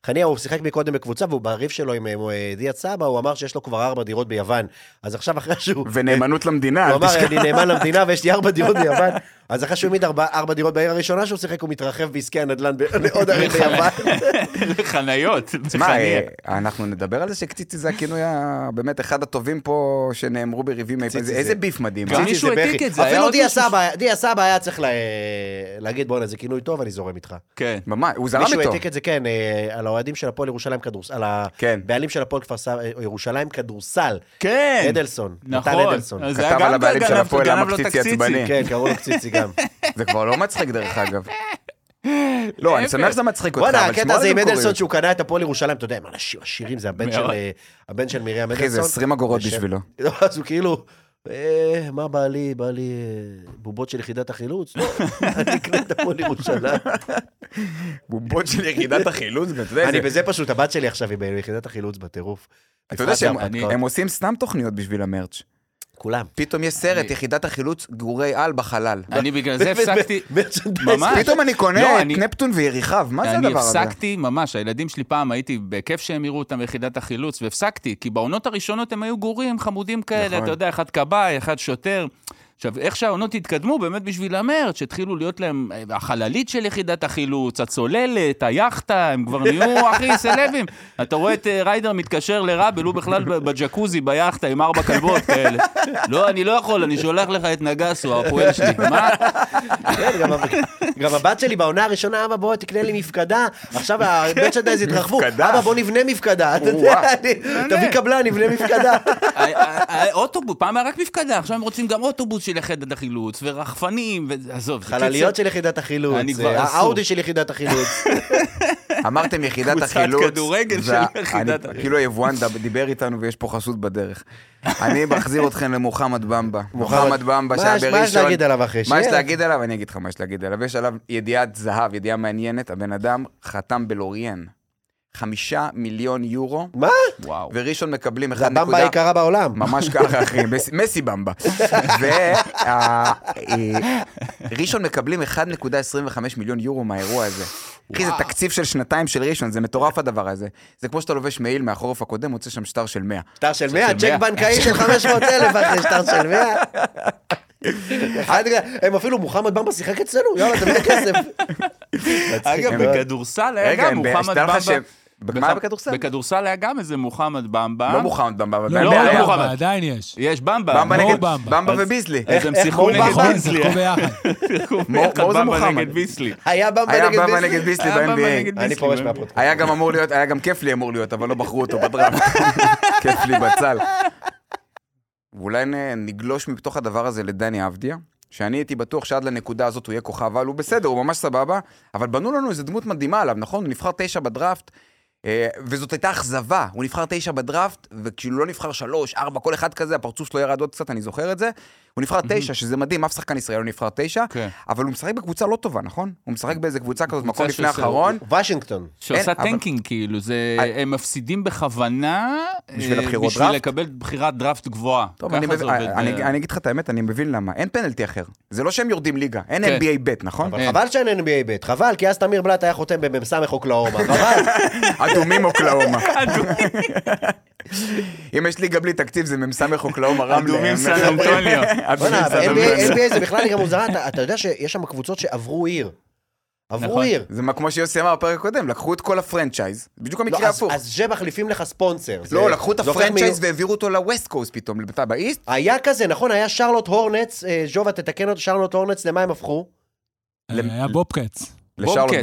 A: חניה, הוא שיחק מקודם בקבוצה, והוא בריב שלו עם אה, דיה סבא, הוא אמר שיש לו כבר ארבע דירות ביוון. אז עכשיו אחרי שהוא...
B: ונאמנות למדינה,
A: הוא אמר. אני נאמן למדינה ויש לי ארבע דירות ביוון. (laughs) אז אחרי שהוא העמיד ארבע דירות בעיר הראשונה שהוא שיחק, הוא מתרחב בעסקי הנדל"ן בעוד (laughs) ערים ביוון. (laughs)
C: לחניות.
B: מה,
C: בחניה.
B: אה, אנחנו נדבר על זה שקציצי זה הכינוי באמת אחד הטובים פה שנאמרו בריבים. איזה-
A: זה-
B: איזה ביף מדהים.
C: גם? מישהו העתיק. את זה,
A: אפילו דיה
C: מישהו
A: סבא, היה צריך לה- להגיד, בואנה, זה כינוי טוב, אני זורם איתך.
C: כן.
B: ממש, הוא זרם
A: מישהו
B: איתו.
A: העתיק את זה, כן, אה, על האוהדים של הפועל ירושלים כדורסל, על
B: כן.
A: הבעלים של הפועל כפר סבא, אה, ירושלים כדורסל,
C: כן.
A: אדלסון, נתן
C: נכון.
A: אדלסון.
C: אז
B: כתב על הבעלים של הפועל, למה קציצי. עצבני?
A: כן, קראו לו קציצי גם.
B: זה כבר לא מצחיק דרך אגב. לא, אני. שמח שזה מצחיק אותך,
A: וואלה,
B: אבל
A: הקטע
B: שמור
A: הזה עם אדלסון. שהוא קנה את הפועל ירושלים, אתה יודע, מה, אנשים עשירים, זה הבן של. אה, הבן של מרים אדלסון.
B: אחי, זה 20 אגורות בשבילו. (laughs)
A: לא, אז הוא כאילו, "אה, מה בא לי, בא לי אה, בובות של יחידת החילוץ? לא, (laughs) אני אקנה את הפועל ירושלים. (laughs)
B: בובות של יחידת החילוץ,
A: אני
B: זה-
A: בזה פשוט, הבת שלי עכשיו היא ביחידת החילוץ בטירוף.
B: אתה יודע שהם. הם עושים סתם תוכניות בשביל המרץ'.
A: כולם.
B: פתאום יש סרט, יחידת החילוץ, גורי על בחלל.
C: אני בגלל זה הפסקתי... ממש.
B: פתאום אני קונה
C: לא,
B: את
C: אני-
B: נפטון ויריחיו, מה זה
C: אני
B: הדבר הזה?
C: הפסקתי ממש, הילדים שלי פעם הייתי בכיף שהם יראו אותם ביחידת החילוץ, והפסקתי, כי בעונות הראשונות הם היו גורים, חמודים כאלה,
B: נכון.
C: אתה יודע, אחד כבאי, אחד שוטר. עכשיו, איך שהעונות התקדמו, באמת בשביל המרץ, שהתחילו להיות להם אה, החללית של יחידת החילוץ, הצוללת, היאכטה, הם כבר נהיו, (laughs) אחי, סלבים. אתה רואה את אה, ריידר מתקשר לראבל, הוא בכלל בג'קוזי, ביאכטה, עם ארבע כלבות כאלה. לא, אני לא יכול, אני שולח לך את נגסו, הפועל שלי. מה?
A: כן, גם הב- גם הבת שלי בעונה הראשונה, אבא בוא תקנה לי מפקדה, עכשיו המרצ'נדייז התרחבו. אבא בוא נבנה מפקדה, תביא קבלן, נבנה מפקדה.
C: אוטובוס, פעם היה רק מפקדה, עכשיו הם רוצים גם אוטובוס של יחידת החילוץ, ורחפנים, ועזוב.
A: חלליות של יחידת החילוץ,
C: אני כבר
A: אה,
C: אסור.
A: האאודי של יחידת החילוץ. (laughs)
B: אמרתם יחידת
C: קבוצת
B: החילוץ.
C: כדורגל של יחידת החילוץ.
B: כאילו היבואן דיבר איתנו ויש פה חסות בדרך. אני מחזיר אתכם למוחמד במבה. מוחמד במבה
A: מה
B: שהיה
A: יש-
B: בראשון.
A: מה יש להגיד עליו אחרי?
B: מה יש. להגיד עליו? אני אגיד לך מה יש להגיד עליו. יש עליו ידיעת זהב, ידיעה מעניינת. הבן אדם חתם בלוריאן. חמישה מיליון יורו,
A: מה?
C: וואו.
B: וראשון מקבלים
A: זה
B: 1
A: הבמבה. היקרה בעולם.
B: ממש ככה, אחי, מס- מסי במבה. (laughs) וראשון מקבלים 1.25 מיליון יורו מהאירוע הזה. אחי, זה תקציב של שנתיים של ראשון, זה מטורף הדבר הזה. זה כמו שאתה לובש מעיל מהחורף הקודם, מוצא שם שטר של 100.
A: שטר של 100,
C: של
A: צ'ק
C: 100.
A: בנקאי של 500 אלף אחרי שטר של 100. אחד, (laughs) הם אפילו, מוחמד במבה שיחק אצלנו, יאללה, תביא את הכסף. מצחיק
C: אגב. בכדורסל היה גם מוחמד במבה.
B: מה היה בכדורסל?
C: בכדורסל היה גם איזה מוחמד במבה.
B: לא מוחמד במבה, אבל
D: לא,
C: לא,
D: לא,
B: היה.
C: מוחמד.
D: עדיין יש.
C: יש במבה.
B: במבה
D: מו
B: נגד
D: במבה.
B: במבה
C: אז-
B: וביסלי.
C: אז
A: איך-
C: הם שיחקו נגד
A: במבה?
C: ביסלי. (laughs)
B: זה
C: במבה
B: מוחמד.
C: נגד ביסלי.
A: היה במבה נגד ביסלי.
C: במבה
B: ב-NBA.
A: אני פורש. מהפודקאסט.
B: היה גם אמור להיות, היה גם כיף לי אמור להיות, אבל לא בחרו אותו בדראפט. (laughs) כיף לי בצל. ואולי נגלוש מתוך הדבר הזה לדני אבדיה, שאני הייתי בטוח שעד לנקודה הזאת הוא יהיה כוכב, אבל הוא בסדר, הוא ממש סבבה, אבל בנו לנו איזה דמות מדהימה עליו, נכון? הוא נבחר תשע בדראפט, וזאת הייתה אכזבה, הוא נבחר תשע בדראפט, וכשהוא לא נבחר שלוש, ארבע, כל אחד כזה, הפרצוף שלו ירד עוד קצת, אני זוכר את זה. הוא נבחר תשע, שזה מדהים, אף שחקן ישראלי לא נבחר תשע,
C: כן.
B: אבל הוא משחק בקבוצה לא טובה, נכון? הוא משחק באיזה קבוצה כזאת, מקום לפני
C: שעושה-
B: האחרון.
A: וושינגטון.
C: שעושה
B: אין, אבל-
C: tanking, כאילו, זה...
B: I-
C: הם מפסידים בכוונה...
B: בשביל
C: אה,
B: הבחירות
C: בשביל
B: דראפט?
C: לקבל בחירת דראפט גבוהה.
B: טוב, אני,
C: זה
B: מבין,
C: עובד,
B: אני,
C: אה,
B: אני אגיד לך את האמת, אני מבין למה. אין פנלטי אחר. זה לא שהם יורדים ליגה, אין
C: כן.
B: NBA ב', נכון?
A: אבל
C: אין.
A: חבל שאין NBA ב', חבל, כי אז תמיר בלאט היה חותם במ"ס אוקלהומה, (laughs) חבל.
B: אדומים אוקלהומה. (laughs) אם יש ליגה בלי תקציב זה מ"ס אוקלהומה רמלה.
C: אדומים סן. אנטוניו. (laughs)
A: NBA זה בכלל ליגה מוזרה, אתה- יודע שיש שם קבוצות שעברו עיר. עברו
C: נכון.
A: עיר.
B: זה כמו שיוסי אמר בפרק הקודם, לקחו את כל ה franchise, בדיוק
A: לא,
B: המקרה
A: אז-
B: הפוך.
A: אז זה מחליפים לך ספונסר. זה-
B: לא, לקחו את ה
A: franchise
B: והעבירו אותו ל west coast פתאום, אתה ב east?
A: היה כזה, נכון, היה שרלוט הורנטס, אה, ג'ובה תתקן אותו, שרלוט הורנטס, למה הם הפכו?
D: היה בובקאטס.
B: לשרלוט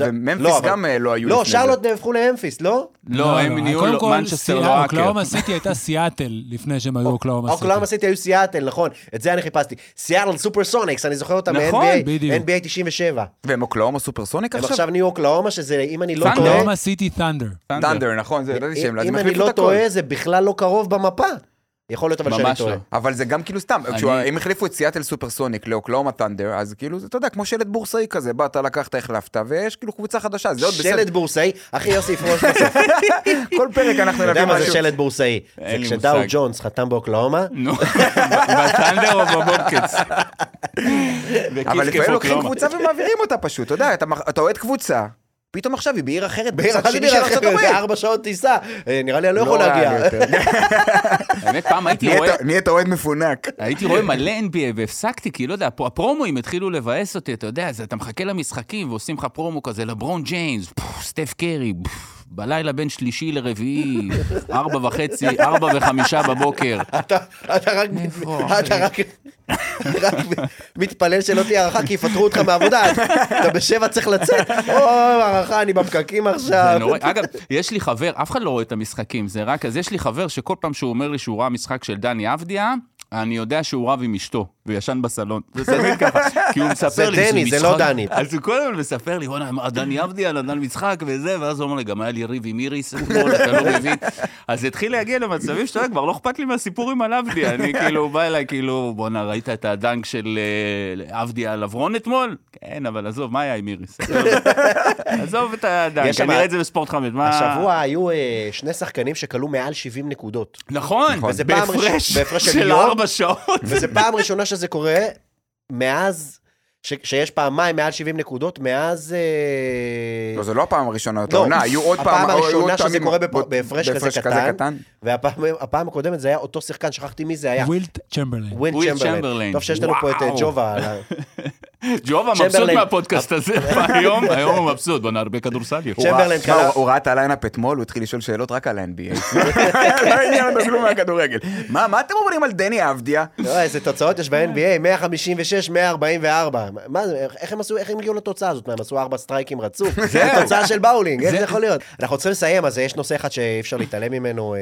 B: וממפיס
A: לא, אבל-
B: גם אה, לא היו
A: לא,
B: לפני זה.
A: שרלוט הפכו לאמפיס, לא?
C: לא, הם נהיו מנצ'סטר לא האקר.
D: אוקלאומה סיטי (laughs) הייתה סיאטל לפני שהם היו אוקלאומה סיטי.
A: אוקלאומה סיטי היו סיאטל, נכון, את זה אני חיפשתי. סיאטל סופרסוניקס, אני זוכר אותם
C: נכון,
A: מ-NBA,
D: בדיוק.
A: NBA 97.
B: והם אוקלאומה סופרסוניק
A: הם
B: עכשיו?
A: עכשיו נהיו אוקלאומה, שזה, אם אני לא
C: Thunder.
A: טועה,
D: אוקלאומה סיטי ת'נדר.
B: טנדר, נכון, זה ידעתי שהם,
A: אם אני לא. טועה, זה בכלל לא קרוב במפה. יכול להיות אבל שאני טועה.
C: לא.
B: אבל זה גם כאילו סתם,
C: אני-
B: כשהוא- אם החליפו את סיאטל סופרסוניק לאוקלאומה טנדר, אז כאילו, זה, אתה יודע, כמו שלט בורסאי כזה, באת, לקחת, החלפת, ויש כאילו קבוצה חדשה, זה עוד בסדר.
A: שלט בורסאי, אחי יוסי יפרוש בסוף. (laughs)
B: כל פרק אנחנו
A: אתה יודע
B: נביא
A: מה זה
B: משהו.
A: שלט בורסאי? זה כשדאו. ג'ונס חתם באוקלאומה,
C: נו, (laughs) בטנדר או בבובקטס?
B: אבל לפעמים לוקחים קבוצה ומעבירים אותה פשוט, אתה יודע, אתה אוהד קבוצה, פתאום עכשיו היא בעיר אחרת,
A: בעיר
B: של
A: בעיר
B: ארצות
A: אחרת?
B: הברית.
A: זה ארבע שעות טיסה. אה, נראה לי אני לא יכול להגיע. (laughs)
C: האמת, פעם הייתי רואה...
B: נהיית אוהד מפונק.
C: הייתי רואה מלא NBA והפסקתי, כי לא יודע, הפ- הפרומואים התחילו לבאס אותי, אתה יודע, אז אתה מחכה למשחקים ועושים לך פרומו כזה, לברון ג'יינס, פוף, סטף קרי, בלילה בין שלישי לרביעי, (laughs) ארבע וחצי, ארבע וחמישה בבוקר.
A: אתה אתה רק? אתה רק רק מתפלל שלא תהיה הערכה כי יפטרו אותך מהעבודה. אתה בשבע צריך לצאת. או, הערכה, אני בפקקים עכשיו.
C: אגב, יש לי חבר, אף אחד לא רואה את המשחקים, זה רק, אז יש לי חבר שכל פעם שהוא אומר לי שהוא ראה משחק של דני אבדיה, אני יודע שהוא רב עם אשתו, וישן בסלון. (laughs) זה תמיד ככה, כי הוא מספר
A: זה
C: לי,
A: דני, זה לא
C: משחק-
A: דני.
C: אז הוא כל הזמן מספר לי, מה, דני אבדיה נתן משחק וזה, ואז הוא אומר לי, גם היה לי ריב עם איריס אתה לא (laughs) מבין. אז זה התחיל להגיע למצבים שאתה כבר לא אכפת לי מהסיפורים על אבדיה. אני כאילו, בא אליי, כאילו, בוא'נה, ראית את הדנק של אה, אבדיה על עברון אתמול? כן, אבל עזוב, מה היה עם איריס? עזוב. את הדנק, אני אראה את זה בספורט. מה-
A: השבוע היו אה, שני שחקנים שקלעו מעל 70 נקודות.
C: נכון,
A: ראש-
C: בהפרש
A: של
C: של
A: יום.
C: ארבע שעות.
A: וזו פעם ראשונה שזה קורה מאז, ש- שיש פעמיים מעל 70 נקודות, מאז... אה,
B: לא, זו לא הפעם הראשונה, אתה
A: לא,
B: עונה, היו עוד
A: הפעם
B: פעם, עוד
A: הראשונה שזה קורה בפ-
B: עוד-
A: בהפרש כזה קטן. והפעם הפעם הקודמת זה היה אותו שחקן, שכחתי מי זה היה.
D: וילט צ'מברליין.
A: וויל
C: וויל
A: צ'מברליין. טוב שיש לנו פה את אה,
C: וואו.
A: ג'ובה. (laughs)
C: ג'ובה מבסוט. מהפודקאסט הזה (laughs) היום, היום הוא מבסוט, בוא נדבר כדורסל.
B: הוא- ראה את ה lineup אתמול, הוא התחיל לשאול שאלות רק על ה-NBA. (laughs) לא עניין אותו כלום מהכדורגל. מה מה אתם אומרים על דני אבדיה?
A: לא, איזה תוצאות יש ב-NBA, 156, 144. מה זה, איך הם עשו, איך הם הגיעו לתוצאה הזאת? מה, הם עשו ארבע סטרייקים רצוף? (laughs) זה תוצאה של באולינג, איך זה יכול להיות? אנחנו צריכים לסיים, אז יש נושא אחד שאי אפשר להתעלם ממנו.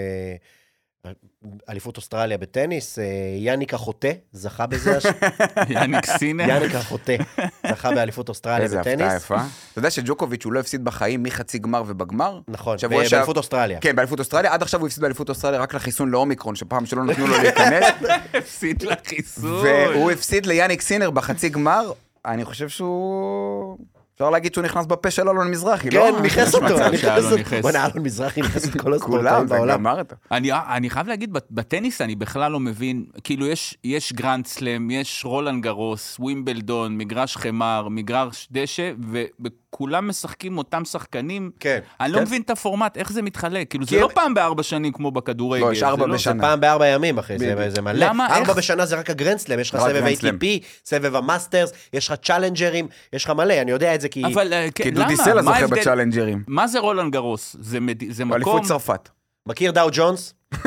A: אליפות אוסטרליה בטניס, אה, יאניק החוטא זכה בזה, (laughs)
C: יאניק סינר.
A: יאניק החוטא זכה באליפות אוסטרליה
B: איזה הפתעה
A: בטניס.
B: יפה. אתה יודע שג'וקוביץ' הוא לא הפסיד בחיים מחצי גמר ובגמר?
A: נכון, באליפות אוסטרליה.
B: כן, באליפות אוסטרליה. עד עכשיו הוא הפסיד באליפות אוסטרליה רק לחיסון לאומיקרון, שפעם שלא נתנו לו להיכנס. (laughs)
C: הפסיד לחיסון.
B: והוא הפסיד ליאניק סינר בחצי גמר. אני חושב שהוא... אפשר להגיד שהוא נכנס בפה של אלון מזרחי, לא?
A: כן,
C: נחס
A: אותו,
C: נחס
A: אותו. בוא'נה, אלון מזרחי נחס את כל
B: כולם,
A: הספורטאים בעולם.
C: אני, אני חייב להגיד, בטניס אני בכלל לא מבין, כאילו יש, יש גרנד סלאם, יש רולאן גארוס, ווימבלדון, מגרש חמר, מגרש דשא, וכולם משחקים אותם שחקנים.
A: כן.
C: אני לא
B: כן.
C: מבין את הפורמט, איך זה מתחלק. כאילו, זה לא
A: הם-
C: פעם בארבע שנים כמו בכדורגל.
B: לא, יש ארבע
C: זה
B: בשנה.
A: זה פעם בארבע ימים, אחי, זה. זה מלא.
C: למה?
A: ארבע
C: איך?
A: בשנה זה רק הגרנדסלאם, יש לך סבב. ATP, סבב המאסטרס, יש לך צ'אלנג'רים, יש לך מלא, אני יודע את זה כי...
C: אבל אה, כן,
B: כי
C: למה?
B: דודי סלע
C: מה
B: זוכה
C: ההבדל?
B: בצ'אלנג'רים.
C: מה זה רולאן גארוס? זה, מד... זה מקום...
B: אליפות צרפת.
A: מכיר דאו ג'ונס? (laughs)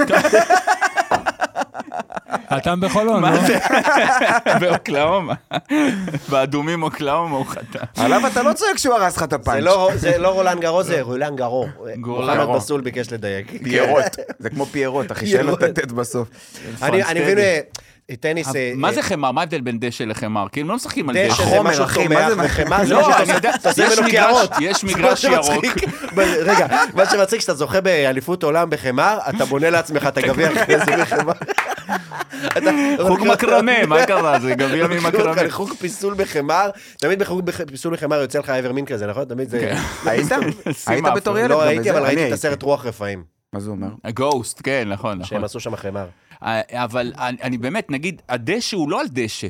D: חתם בחולון,
C: מה
D: לא? (laughs)
C: באוקלאומה. באדומים אוקלאומה הוא חתם.
B: עליו אתה לא צועק שהוא הרס לך את הפאנץ'.
A: זה לא- זה לא רולן גרו, זה רולן גרו. מוחמד
B: גרו.
A: בסול ביקש לדייק.
B: פיירוט. זה כמו פיירוט, אחי, שאין לו את. הטט בסוף.
A: אני אני מבין, טניס... אה,
C: מה
A: אה,
C: זה חמר? מה ההבדל בין דשא לחמר? כי הם לא משחקים על
A: דשא
C: דשא.
A: זה משהו צומח,
B: זה-
A: וחמאה זה
C: לא,
A: משהו שאתה עושה
C: יש
A: ממנו
C: מגרש-
A: קערות.
C: יש (laughs) מגרש ירוק.
A: רגע, מה שמצחיק שאתה זוכה באליפות עולם בחמר, אתה בונה לעצמך את הגביע אחרי זה בחמר.
C: חוג מקרמה, מה קרה? זה גביע ממקרמה.
A: לחוג פיסול בחמר, תמיד בחוג בח- פיסול בחמר יוצא לך איבר מין כזה, נכון? תמיד זה...
C: כן. (laughs)
B: היית? (laughs) היית. בתור ילד?
A: לא
B: בזה?
A: אבל ראיתי את
B: הייתי.
A: הסרט רוח רפאים,
B: מה זה אומר?
C: גוסט, כן, נכון, נכון.
A: שהם עשו שם חמר.
C: אה, אבל אני אני באמת, נגיד, הדשא הוא לא על דשא.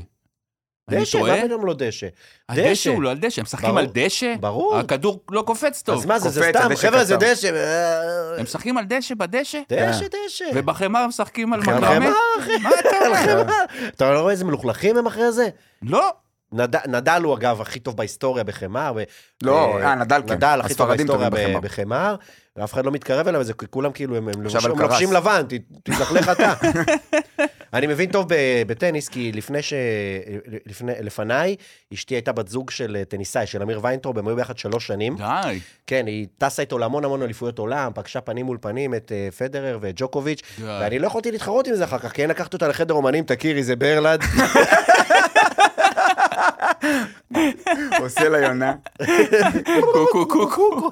A: דשא? מה פתאום לא דשא?
C: הדשא הוא לא על דשא, הם משחקים. על דשא?
A: ברור.
C: הכדור לא קופץ טוב.
A: אז מה זה, זה סתם, חבר'ה, זה. דשא. אה,
C: הם משחקים על דשא בדשא?
A: דשא, דשא. (laughs)
C: ובחמר הם משחקים על?
A: חמר, אחי.
C: מה אתה אומר?
A: אתה לא רואה איזה מלוכלכים הם אחרי זה?
C: לא.
A: נד- נדל הוא אגב הכי טוב בהיסטוריה בחמר. ו-
B: לא,
A: אה,
B: אה, נדל כן.
A: נדל הכי טוב בהיסטוריה
B: בחמר.
A: בחמר, ואף אחד לא מתקרב אליו, זה כולם כאילו, הם הם לובשים- לבן, תתלכלך אתה. (laughs) אני מבין טוב בטניס, כי לפני ש... לפני- לפניי, אשתי הייתה בת זוג של אה, טניסאי, של אמיר ויינטרוב, הם היו ביחד שלוש שנים.
C: די.
A: כן, היא טסה איתו להמון המון אליפויות עולם, פגשה פנים מול פנים את אה, פדרר ואת ג'וקוביץ'. ואני לא יכולתי להתחרות עם זה אחר כך, כי אין לקחת אותה לחדר אומנים, תכירי, זה ברלד. (laughs)
B: עושה לה יונה.
C: קו קו קו קו.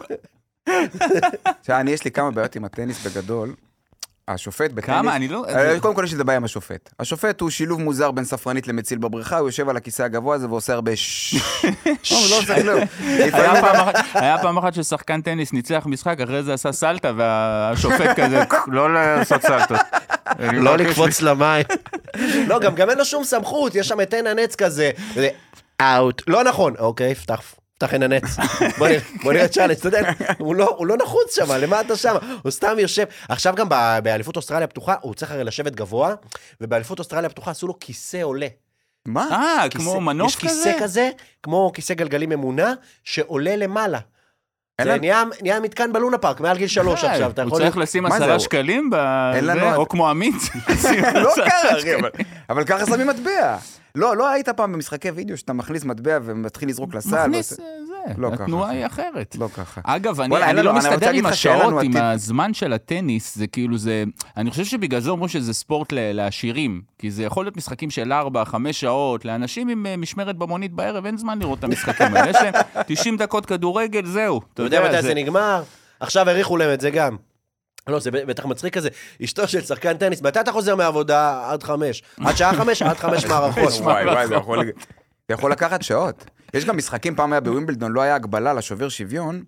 B: עכשיו, אני, יש לי כמה בעיות עם הטניס בגדול. השופט בטניס...
C: כמה? אני לא...
B: אה, קודם כל יש לי את הבעיה עם השופט. השופט הוא שילוב מוזר בין ספרנית למציל בבריכה, הוא יושב על הכיסא הגבוה הזה ועושה הרבה ש... (laughs) לא, הוא לא עושה כלום.
C: היה
B: לפעמים-
C: פעם אחת- היה פעם אחת ששחקן טניס ניצח משחק, אחרי זה עשה סלטה, והשופט כזה, (laughs) לא לעשות סלטות. אני
A: לא
C: מבקש
A: לקפוץ למים. לא, גם גם אין לו שום סמכות, יש שם את עין הנץ כזה, out. לא נכון, אוקיי, פתח. פתח עין הנץ. בוא נראה- challenge, אתה יודע, הוא לא- נחוץ שם, למה אתה שם? הוא סתם יושב. עכשיו גם באליפות אוסטרליה הפתוחה, הוא צריך הרי לשבת גבוה, ובאליפות אוסטרליה הפתוחה עשו לו כיסא עולה.
B: מה?
C: אה, כמו מנוף
A: יש כיסא
C: כזה?
A: כזה, כמו כיסא גלגלים ממונע, שעולה למעלה. זה נהיה נהיה מתקן בלונה פארק, מעל גיל שלוש עכשיו, אתה
C: הוא
A: יכול...
C: צריך לשים עשרה
B: הוא-
C: שקלים
B: אין
C: בזה,
B: לנו-
C: או כמו עמית. (laughs)
B: לא קרה. אבל- ככה שמים מטבע. לא, לא היית פעם במשחקי וידאו שאתה מכניס מטבע ומתחיל לזרוק לסל?
C: מכניס, אה,
B: לא ככה.
C: התנועה היא אחרת.
B: לא ככה.
C: אגב, אני, אני
B: לנו-
C: לא
B: רוצה
C: מסתדר עם השעות, עם
B: עתיד.
C: הזמן של הטניס, זה כאילו זה... אני חושב שבגלל זה אומרים שזה ספורט ל- לעשירים, כי זה יכול להיות משחקים של 4-5 שעות, לאנשים עם אה, משמרת במונית בערב, אין זמן לראות את המשחקים האלה. יש להם (laughs) 90 דקות כדורגל, זהו.
A: אתה יודע מתי זה נגמר? עכשיו האריכו להם את זה גם. לא, זה בטח מצחיק כזה. אשתו של שחקן טניס, מתי אתה חוזר מהעבודה? עד חמש. עד שעה חמש? עד חמש (laughs) מערכות.
B: וואי, וואי, זה יכול לקחת שעות. יש גם משחקים, פעם היה בווימבלדון, לא היה הגבלה לשובר שוויון,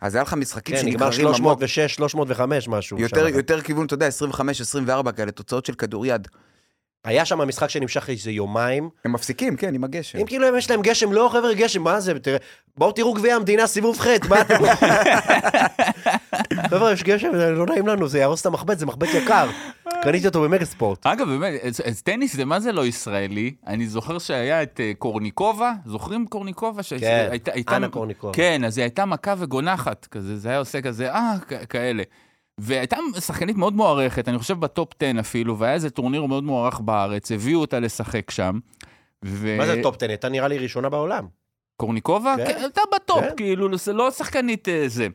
B: אז היה לך משחקים
A: כן, נגמר
B: שנקראים עמוק.
A: 306, 305 משהו.
B: יותר,
A: שם.
B: יותר כיוון, אתה יודע, 25-24 כאלה, תוצאות של כדוריד.
A: היה שם משחק שנמשך איזה יומיים.
B: הם מפסיקים, כן, עם הגשם.
A: אם כאילו יש להם גשם, לא חבר'ה גשם, מה זה? תראה, בואו תראו גביע המדינה סיבוב ח', מה אתם... (laughs) חבר'ה, יש גשם, לא נעים לנו, זה יהרוס את המחבט, זה מחבט יקר. קניתי אותו במגה ספורט.
C: אגב, באמת, אז- אז טניס זה מה זה לא ישראלי? אני זוכר שהיה את אה, קורניקובה, זוכרים קורניקובה?
A: כן, אנה קורניקובה.
C: כן, אז היא הייתה מכה וגונחת, כזה, זה היה עושה כזה, אה, כאלה. והייתה שחקנית מאוד מוערכת, אני חושב ב top 10 אפילו, והיה איזה טורניר מאוד מוערך בארץ, הביאו אותה לשחק שם. ו...
A: מה זה top 10? הייתה נראה לי ראשונה בעולם.
C: קורניקובה?
A: כן.
C: כן, הייתה ב top,
A: כן.
C: כאילו, זה לא שחקנית אה, זה.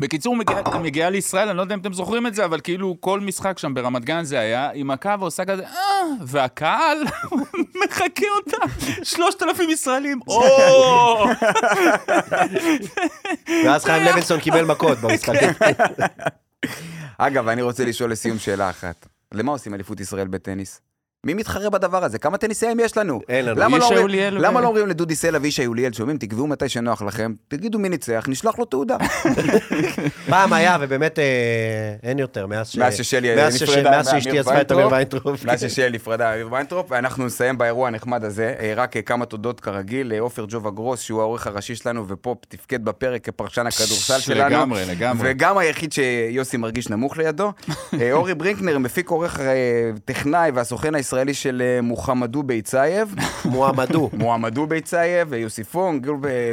C: בקיצור, מגיעה מגיעה לישראל, אני לא יודע אם אתם זוכרים את זה, אבל כאילו כל משחק שם ברמת גן זה היה, היא מכה ועושה כזה, אה, והקהל (laughs) מחכה אותה, שלושת אלפים ישראלים, או!
A: ואז חיים לוינסון קיבל מכות במשחק.
B: אגב, אני רוצה לשאול לסיום שאלה אחת. למה עושים אליפות ישראל בטניס? מי מתחרה בדבר הזה? כמה טניסאים יש לנו?
A: אין לנו.
B: למה לא אומרים- למה לא אומרים לדודי סלע וישי אוליאל, שומעים, תקבעו מתי שנוח לכם, תגידו מי ניצח, נשלח לו תעודה. (laughs)
A: פעם היה, ובאמת אה, אין יותר, מאז ש...
B: מאז ששלי
A: מאז שאשתי עזבה את אמיר ויינטראוב.
B: מאז ששלי נפרדה מאמיר ויינטראוב, ואנחנו נסיים באירוע הנחמד הזה. אה, רק אה, כמה תודות כרגיל, לעופר ג'ובה גרוס, שהוא העורך הראשי שלנו, ופה תפקד בפרק כפרשן הכדורסל שלנו.
C: לגמרי, לגמרי.
B: וגם היחיד שיוסי מרגיש נמוך לידו. (laughs) אורי ברינקנר, מפיק עורך טכנאי והסוכן הישראלי של אה, מוחמדו בייצייב. (laughs)
A: מועמדו.
B: מועמדו בייצייב ויוסיפון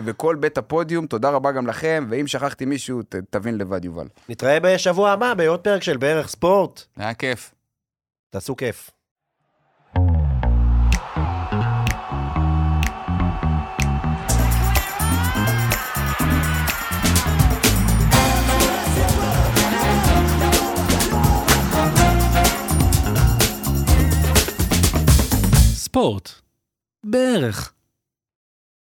B: וכל בית הפודיום, תודה רבה גם לכם, ואם שכחתי מישהו, ת- תבין לבד, יובל.
A: נתראה בשבוע הבא בעוד פרק של בערך ספורט.
C: היה כיף.
A: תעשו כיף.
D: ספורט. בערך.